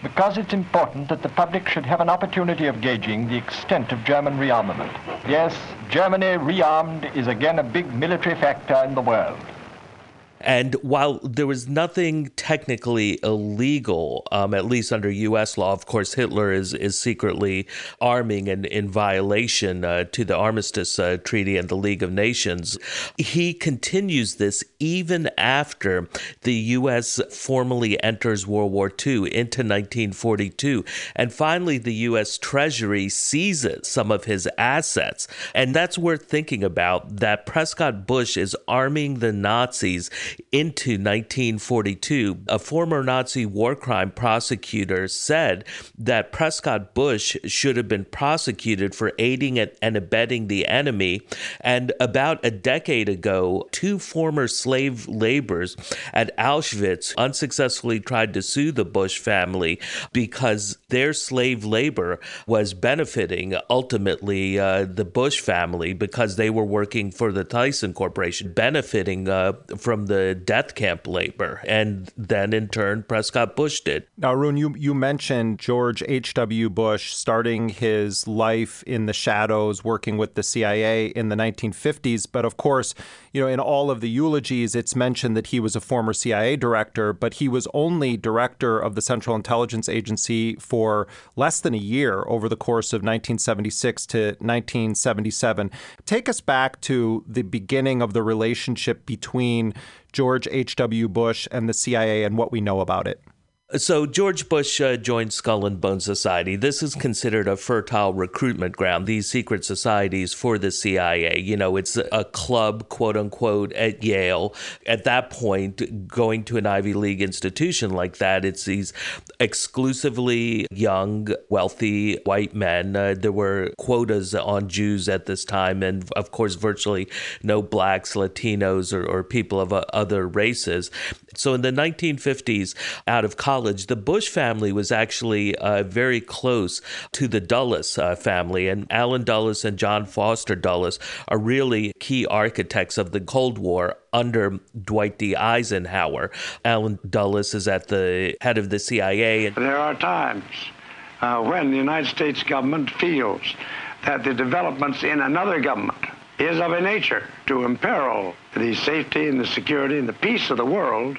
Speaker 29: because it's important that the public should have an opportunity of gauging the extent of German rearmament. Yes, Germany rearmed is again a big military factor in the world.
Speaker 27: And while there was nothing technically illegal, um, at least under U.S. law, of course, Hitler is is secretly arming and in violation uh, to the Armistice uh, Treaty and the League of Nations. He continues this even after the U.S. formally enters World War II into 1942, and finally the U.S. Treasury seizes some of his assets, and that's worth thinking about. That Prescott Bush is arming the Nazis into 1942, a former Nazi war crime prosecutor said that Prescott Bush should have been prosecuted for aiding and abetting the enemy. And about a decade ago, two former slave laborers at Auschwitz unsuccessfully tried to sue the Bush family because their slave labor was benefiting ultimately uh, the Bush family because they were working for the Thyssen Corporation, benefiting uh, from the death camp labor. And then in turn, Prescott Bush did.
Speaker 21: Now, Arun, you, you mentioned George H.W. Bush starting his life in the shadows, working with the CIA in the 1950s. But of course, you know, in all of the eulogies, it's mentioned that he was a former CIA director, but he was only director of the Central Intelligence Agency for less than a year over the course of 1976 to 1977. Take us back to the beginning of the relationship between George H.W. Bush and the CIA and what we know about it.
Speaker 27: So George Bush uh, joined Skull and Bone Society. This is considered a fertile recruitment ground. These secret societies for the CIA. You know, it's a club, quote unquote, at Yale. At that point, going to an Ivy League institution like that, it's these exclusively young, wealthy white men. Uh, there were quotas on Jews at this time, and of course, virtually no blacks, Latinos, or, or people of uh, other races. So in the 1950s, out of college, the Bush family was actually uh, very close to the Dulles uh, family. And Allen Dulles and John Foster Dulles are really key architects of the Cold War under Dwight D. Eisenhower. Allen Dulles is at the head of the CIA.
Speaker 30: There are times uh, when the United States government feels that the developments in another government is of a nature to imperil the safety and the security and the peace of the world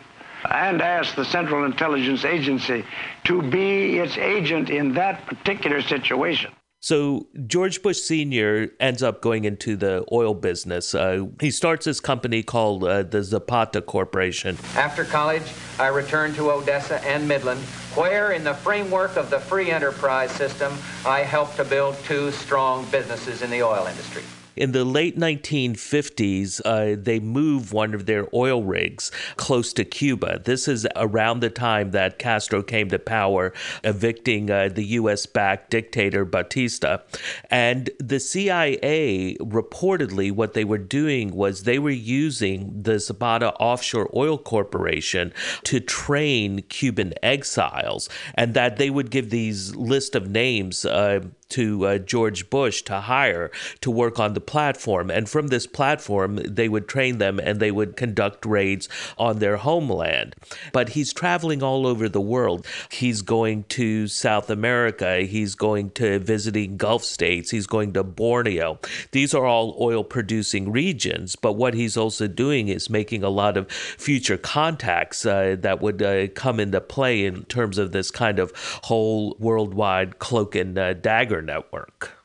Speaker 30: and ask the Central Intelligence Agency to be its agent in that particular situation.
Speaker 27: So George Bush Sr. ends up going into the oil business. Uh, he starts his company called uh, the Zapata Corporation.
Speaker 15: After college, I returned to Odessa and Midland, where, in the framework of the free enterprise system, I helped to build two strong businesses in the oil industry.
Speaker 27: In the late 1950s, uh, they move one of their oil rigs close to Cuba. This is around the time that Castro came to power, evicting uh, the U.S. backed dictator Batista. And the CIA reportedly, what they were doing was they were using the Zapata Offshore Oil Corporation to train Cuban exiles, and that they would give these list of names. Uh, to uh, George Bush to hire to work on the platform. And from this platform, they would train them and they would conduct raids on their homeland. But he's traveling all over the world. He's going to South America, he's going to visiting Gulf states, he's going to Borneo. These are all oil producing regions. But what he's also doing is making a lot of future contacts uh, that would uh, come into play in terms of this kind of whole worldwide cloak and uh, dagger network.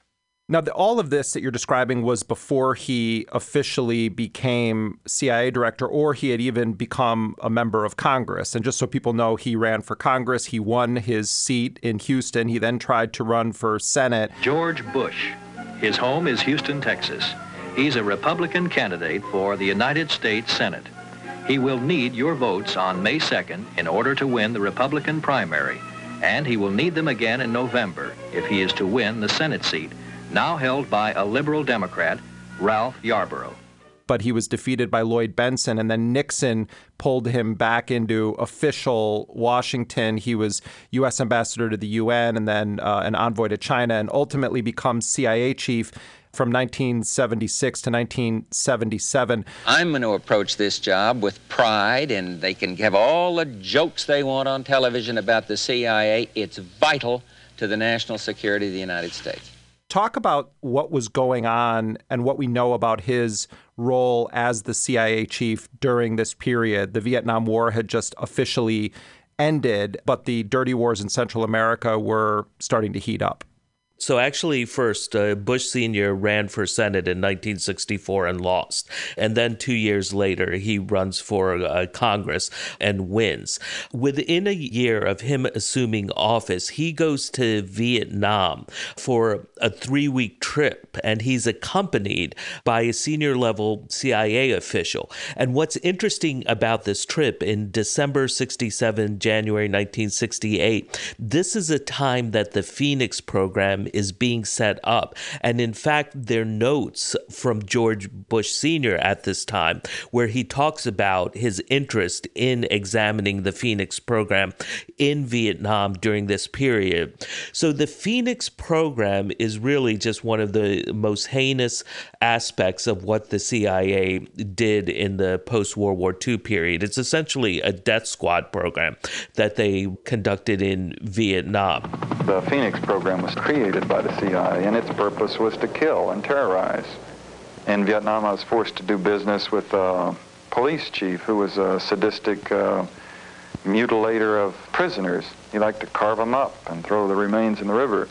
Speaker 21: Now, the, all of this that you're describing was before he officially became CIA director, or he had even become a member of Congress. And just so people know, he ran for Congress. He won his seat in Houston. He then tried to run for Senate.
Speaker 31: George Bush. His home is Houston, Texas. He's a Republican candidate for the United States Senate. He will need your votes on May 2nd in order to win the Republican primary, and he will need them again in November if he is to win the Senate seat now held by a liberal Democrat, Ralph Yarborough.
Speaker 21: But he was defeated by Lloyd Bentsen, and then Nixon pulled him back into official Washington. He was U.S. ambassador to the UN and then uh, an envoy to China, and ultimately becomes CIA chief from 1976 to 1977.
Speaker 32: I'm going to approach this job with pride, and they can have all the jokes they want on television about the CIA. It's vital to the national security of the United States
Speaker 21: talk about what was going on and what we know about his role as the CIA chief during this period. The Vietnam War had just officially ended, but the dirty wars in Central America were starting to heat up.
Speaker 27: So, actually, first, uh, Bush Sr. ran for Senate in 1964 and lost. And then two years later, he runs for uh, Congress and wins. Within a year of him assuming office, he goes to Vietnam for a three week trip, and he's accompanied by a senior level CIA official. And what's interesting about this trip in December 67, January 1968, this is a time that the Phoenix program is being set up. And in fact, there are notes from George Bush Sr. at this time where he talks about his interest in examining the Phoenix program in Vietnam during this period. So the Phoenix program is really just one of the most heinous aspects of what the CIA did in the post World War II period. It's essentially a death squad program that they conducted in Vietnam.
Speaker 33: The Phoenix program was created by the CIA, and its purpose was to kill and terrorize. In Vietnam, I was forced to do business with a police chief who was a sadistic uh, mutilator of prisoners. He liked to carve them up and throw the remains in the river.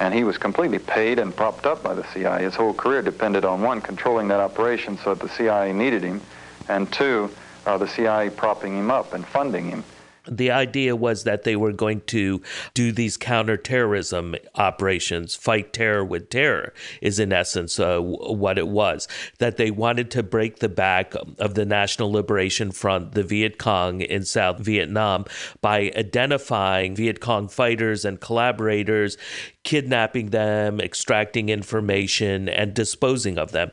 Speaker 33: And he was completely paid and propped up by the CIA. His whole career depended on one, controlling that operation so that the CIA needed him, and two, uh, the CIA propping him up and funding him
Speaker 27: the idea was that they were going to do these counterterrorism operations, fight terror with terror, is in essence uh, what it was. That they wanted to break the back of the National Liberation Front, the Viet Cong in South Vietnam, by identifying Viet Cong fighters and collaborators, kidnapping them, extracting information, and disposing of them.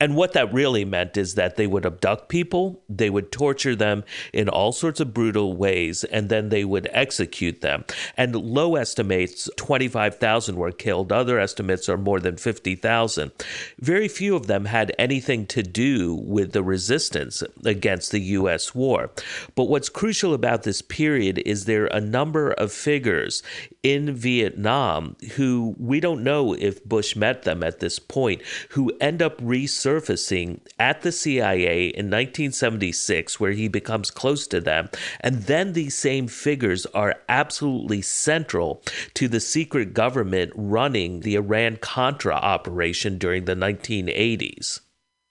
Speaker 27: And what that really meant is that they would abduct people, they would torture them in all sorts of brutal ways, and then they would execute them. And low estimates, 25,000 were killed. Other estimates are more than 50,000. Very few of them had anything to do with the resistance against the U.S. war. But what's crucial about this period is there are a number of figures in Vietnam who we don't know if Bush met them at this point, who end up resurfacing at the CIA in 1976, where he becomes close to them. And then these same figures are absolutely central to the secret government running the Iran Contra operation during the 1980s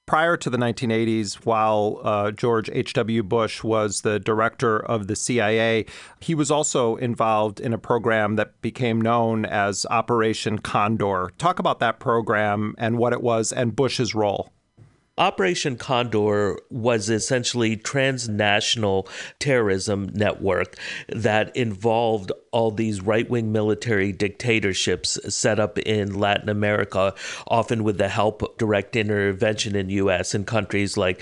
Speaker 21: prior to the 1980s, while uh, George H.W. Bush was the director of the CIA, he was also involved in a program that became known as Operation Condor. Talk about that program and what it was and Bush's role.
Speaker 27: Operation Condor was essentially transnational terrorism network that involved all these right-wing military dictatorships set up in Latin America, often with the help of direct intervention in US and countries like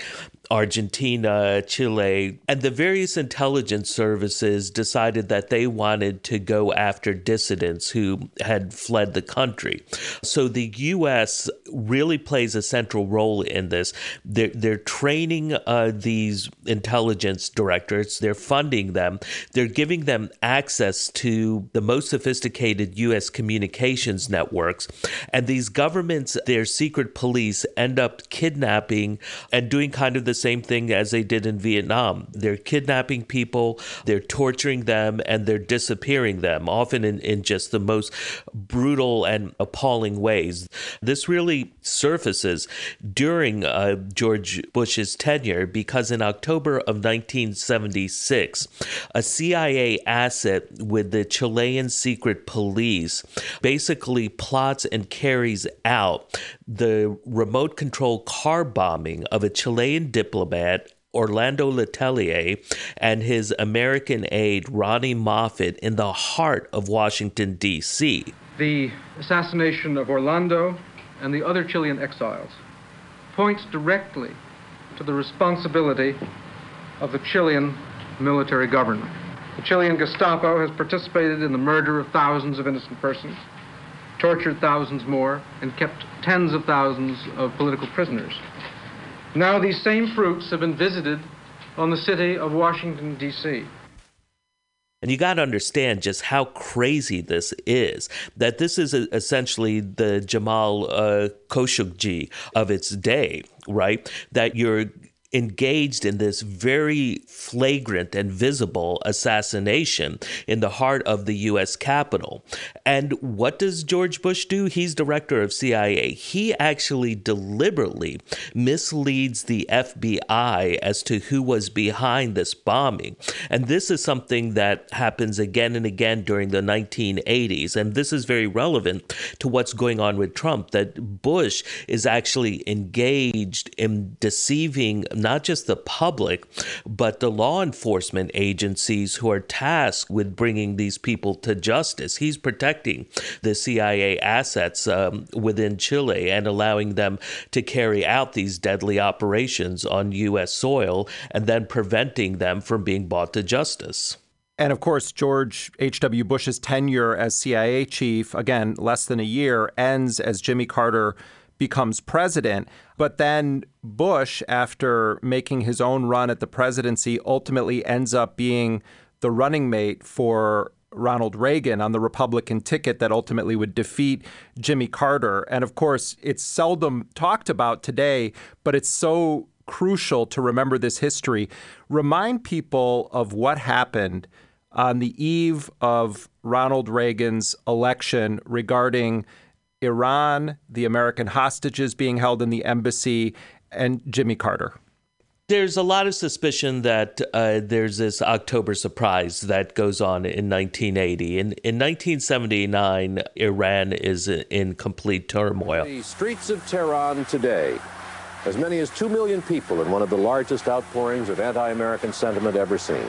Speaker 27: Argentina, Chile, and the various intelligence services decided that they wanted to go after dissidents who had fled the country. So the U.S. really plays a central role in this. They're, they're training uh, these intelligence directors, they're funding them, they're giving them access to the most sophisticated U.S. communications networks. And these governments, their secret police, end up kidnapping and doing kind of the same thing as they did in Vietnam. They're kidnapping people, they're torturing them, and they're disappearing them, often in, in just the most brutal and appalling ways. This really surfaces during uh, George Bush's tenure because in October of 1976, a CIA asset with the Chilean secret police basically plots and carries out the remote control car bombing of a Chilean diplomat Orlando Letelier and his American aide Ronni Moffitt in the heart of Washington, D.C.
Speaker 34: The assassination of Orlando and the other Chilean exiles points directly to the responsibility of the Chilean military government. The Chilean Gestapo has participated in the murder of thousands of innocent persons tortured thousands more, and kept tens of thousands of political prisoners. Now these same fruits have been visited on the city of Washington, D.C.
Speaker 27: And you got to understand just how crazy this is. That this is essentially the Jamal uh, Khashoggi of its day, right? That you're engaged in this very flagrant and visible assassination in the heart of the U.S. Capitol. And what does George Bush do? He's director of CIA. He actually deliberately misleads the FBI as to who was behind this bombing. And this is something that happens again and again during the 1980s. And this is very relevant to what's going on with Trump that Bush is actually engaged in deceiving not just the public, but the law enforcement agencies who are tasked with bringing these people to justice. He's protecting the CIA assets um, within Chile and allowing them to carry out these deadly operations on U.S. soil and then preventing them from being brought to justice.
Speaker 21: And of course, George H.W. Bush's tenure as CIA chief, again, less than a year, ends as Jimmy Carter becomes president. But then Bush, after making his own run at the presidency, ultimately ends up being the running mate for Ronald Reagan on the Republican ticket that ultimately would defeat Jimmy Carter. And of course, it's seldom talked about today, but it's so crucial to remember this history. Remind people of what happened on the eve of Ronald Reagan's election regarding Iran, the American hostages being held in the embassy, and Jimmy Carter.
Speaker 27: There's a lot of suspicion that uh, there's this October surprise that goes on in 1980. In, in 1979, Iran is in complete turmoil.
Speaker 35: The streets of Tehran today, as many as 2 million people in one of the largest outpourings of anti American sentiment ever seen.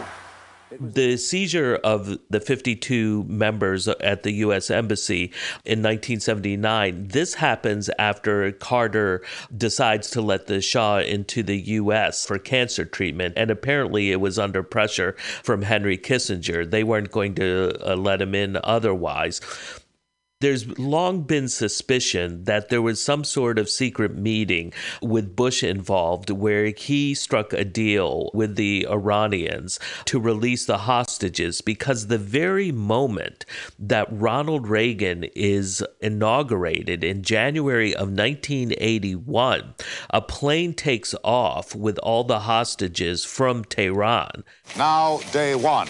Speaker 27: The seizure of the 52 members at the U.S. Embassy in 1979, this happens after Carter decides to let the Shah into the U.S. for cancer treatment. And apparently it was under pressure from Henry Kissinger. They weren't going to uh, let him in otherwise there's long been suspicion that there was some sort of secret meeting with Bush involved where he struck a deal with the Iranians to release the hostages because the very moment that Ronald Reagan is inaugurated in January of 1981, a plane takes off with all the hostages from Tehran.
Speaker 36: Now, day one.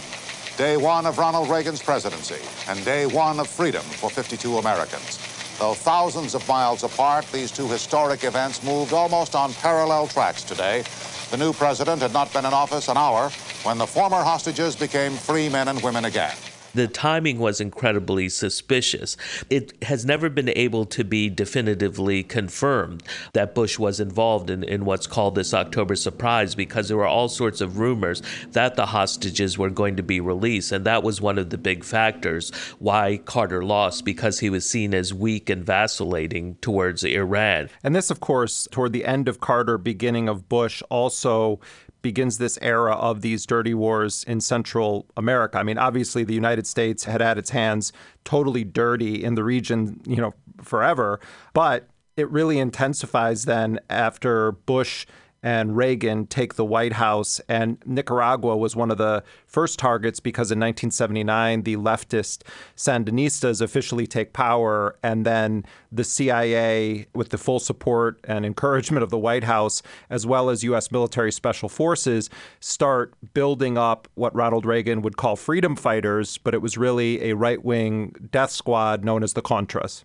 Speaker 36: Day one of Ronald Reagan's presidency, and day one of freedom for 52 Americans. Though thousands of miles apart, these two historic events moved almost on parallel tracks today. The new president had not been in office an hour when the former hostages became free men and women again.
Speaker 27: The timing was incredibly suspicious. It has never been able to be definitively confirmed that Bush was involved in, in what's called this October surprise because there were all sorts of rumors that the hostages were going to be released. And that was one of the big factors why Carter lost because he was seen as weak and vacillating towards Iran.
Speaker 21: And this, of course, toward the end of Carter, beginning of Bush, also begins this era of these dirty wars in Central America. I mean, obviously, the United States had had its hands totally dirty in the region, you know, forever, but it really intensifies then after Bush and Reagan take the White House. And Nicaragua was one of the first targets because in 1979, the leftist Sandinistas officially take power. And then the CIA, with the full support and encouragement of the White House, as well as U.S. military special forces, start building up what Ronald Reagan would call freedom fighters, but it was really a right wing death squad known as the Contras.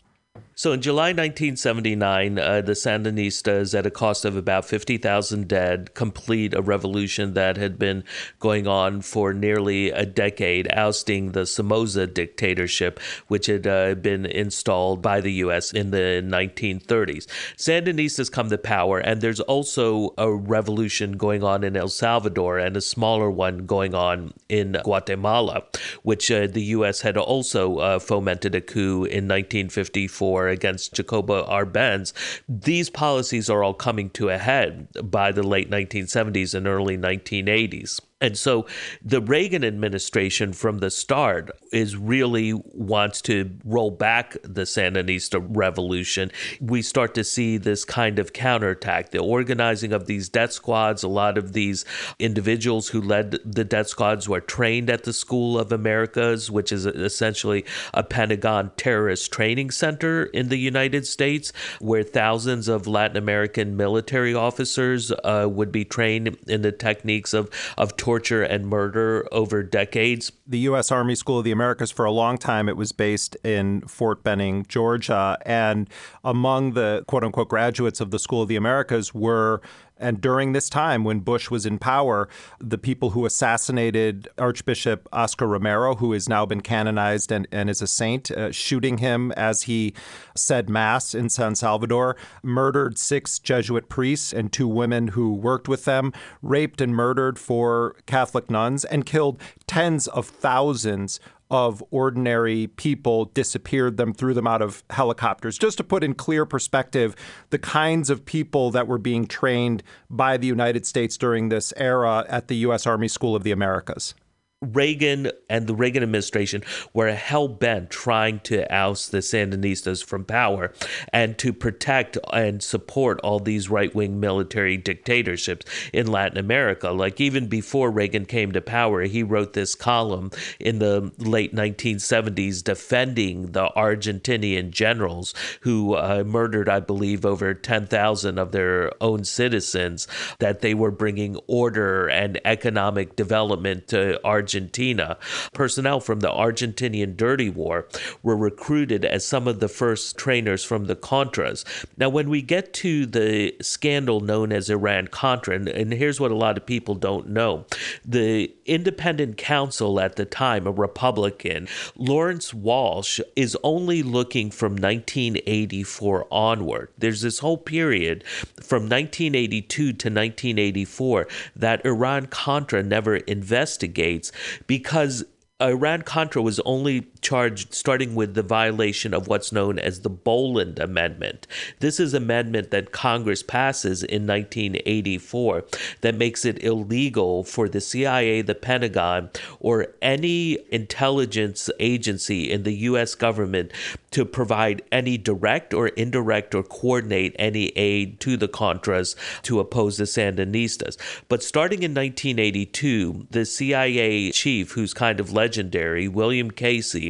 Speaker 27: So in July 1979, uh, the Sandinistas, at a cost of about 50,000 dead, complete a revolution that had been going on for nearly a decade, ousting the Somoza dictatorship, which had uh, been installed by the U.S. in the 1930s. Sandinistas come to power, and there's also a revolution going on in El Salvador and a smaller one going on in Guatemala, which uh, the U.S. had also uh, fomented a coup in 1954 against Jacobo Arbenz, these policies are all coming to a head by the late 1970s and early 1980s. And so the Reagan administration from the start is really wants to roll back the Sandinista revolution. We start to see this kind of counterattack, the organizing of these death squads. A lot of these individuals who led the death squads were trained at the School of Americas, which is essentially a Pentagon terrorist training center in the United States, where thousands of Latin American military officers uh, would be trained in the techniques of, of torture and murder over decades.
Speaker 21: The U.S. Army School of the Americas, for a long time, it was based in Fort Benning, Georgia. And among the quote unquote graduates of the School of the Americas were and during this time, when Bush was in power, the people who assassinated Archbishop Oscar Romero, who has now been canonized and, and is a saint, uh, shooting him as he said Mass in San Salvador, murdered six Jesuit priests and two women who worked with them, raped and murdered four Catholic nuns, and killed tens of thousands of ordinary people disappeared them, threw them out of helicopters. Just to put in clear perspective the kinds of people that were being trained by the United States during this era at the U.S. Army School of the Americas.
Speaker 27: Reagan and the Reagan administration were hell bent trying to oust the Sandinistas from power and to protect and support all these right wing military dictatorships in Latin America. Like even before Reagan came to power, he wrote this column in the late 1970s defending the Argentinian generals who uh, murdered, I believe, over 10,000 of their own citizens, that they were bringing order and economic development to Argentina. Argentina. Personnel from the Argentinian Dirty War were recruited as some of the first trainers from the Contras. Now, when we get to the scandal known as Iran Contra, and, and here's what a lot of people don't know the independent counsel at the time, a Republican, Lawrence Walsh, is only looking from 1984 onward. There's this whole period from 1982 to 1984 that Iran Contra never investigates because Iran Contra was only charged starting with the violation of what's known as the Boland Amendment. This is amendment that Congress passes in 1984 that makes it illegal for the CIA, the Pentagon, or any intelligence agency in the US government to provide any direct or indirect or coordinate any aid to the Contras to oppose the Sandinistas. But starting in 1982, the CIA chief, who's kind of legendary, William Casey,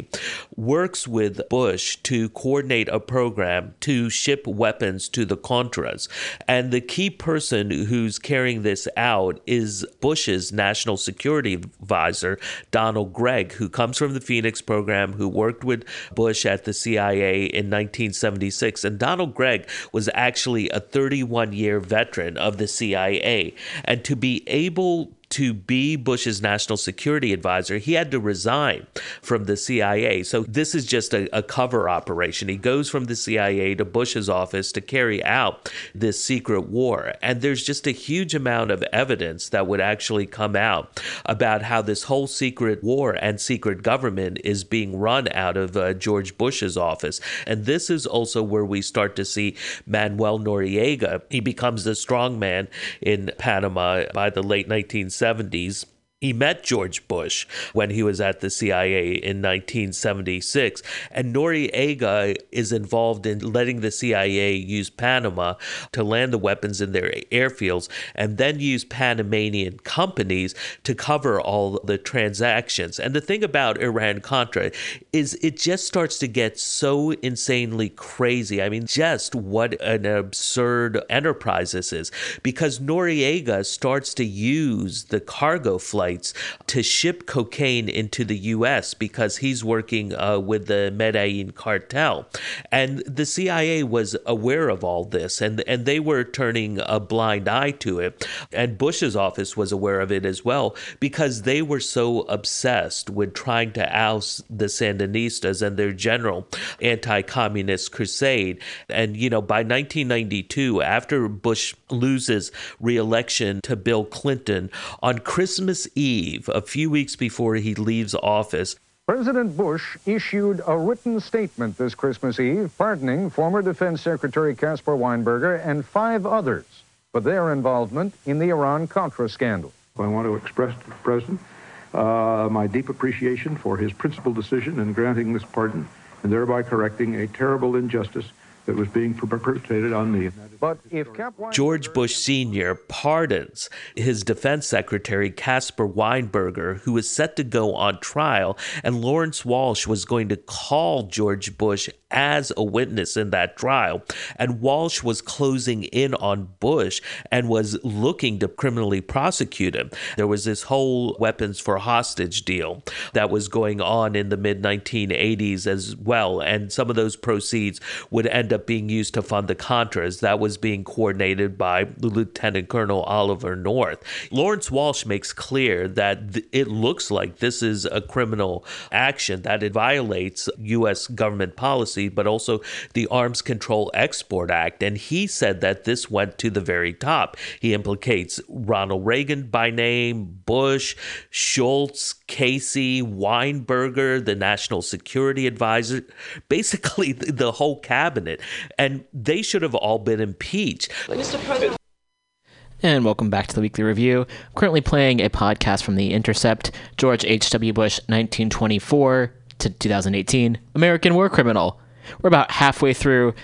Speaker 27: works with Bush to coordinate a program to ship weapons to the Contras. And the key person who's carrying this out is Bush's national security advisor, Donald Gregg, who comes from the Phoenix program, who worked with Bush at the CIA in 1976. And Donald Gregg was actually a 31 year veteran of the CIA. And to be able to be Bush's national security advisor, he had to resign from the CIA. So this is just a, a, cover operation. He goes from the CIA to Bush's office to carry out this secret war. And there's just a huge amount of evidence that would actually come out about how this whole secret war and secret government is being run out of uh, George Bush's office. And this is also where we start to see Manuel Noriega. He becomes the strongman in Panama by the late 1970s 70s he met George Bush when he was at the CIA in 1976, and Noriega is involved in letting the CIA use Panama to land the weapons in their airfields and then use Panamanian companies to cover all the transactions. And the thing about Iran Contra is it just starts to get so insanely crazy. I mean, just what an absurd enterprise this is because Noriega starts to use the cargo flight to ship cocaine into the U.S. because he's working uh, with the Medellin cartel. And the CIA was aware of all this, and, and they were turning a blind eye to it. And Bush's office was aware of it as well because they were so obsessed with trying to oust the Sandinistas and their general anti communist crusade. And, you know, by 1992, after Bush loses re election to Bill Clinton, on Christmas Eve, a few weeks before he leaves office,
Speaker 37: President Bush issued a written statement this Christmas Eve pardoning former Defense Secretary Caspar Weinberger and five others for their involvement in the Iran Contra scandal.
Speaker 38: I want to express to the President uh, my deep appreciation for his principled decision in granting this pardon and thereby correcting a terrible injustice that was being perpetrated on me.
Speaker 37: But if Cap
Speaker 27: George Bush Sr. pardons his defense secretary, Caspar Weinberger, who was set to go on trial, and Lawrence Walsh was going to call George Bush as a witness in that trial. And Walsh was closing in on Bush and was looking to criminally prosecute him. There was this whole weapons for hostage deal that was going on in the mid 1980s as well. And some of those proceeds would end up being used to fund the Contras. That was being coordinated by Lieutenant Colonel Oliver North. Lawrence Walsh makes clear that th- it looks like this is a criminal action, that it violates U.S. government policy, but also the Arms Control Export Act. And he said that this went to the very top. He implicates Ronald Reagan by name, Bush, Shultz, Casey, Weinberger, the National Security Advisor, basically [laughs] the whole cabinet. And they should have all been impeached.
Speaker 39: Mr. President. And welcome back to the weekly review. I'm currently playing a podcast from The Intercept, George H.W. Bush, 1924 to 2018, American War Criminal. We're about halfway through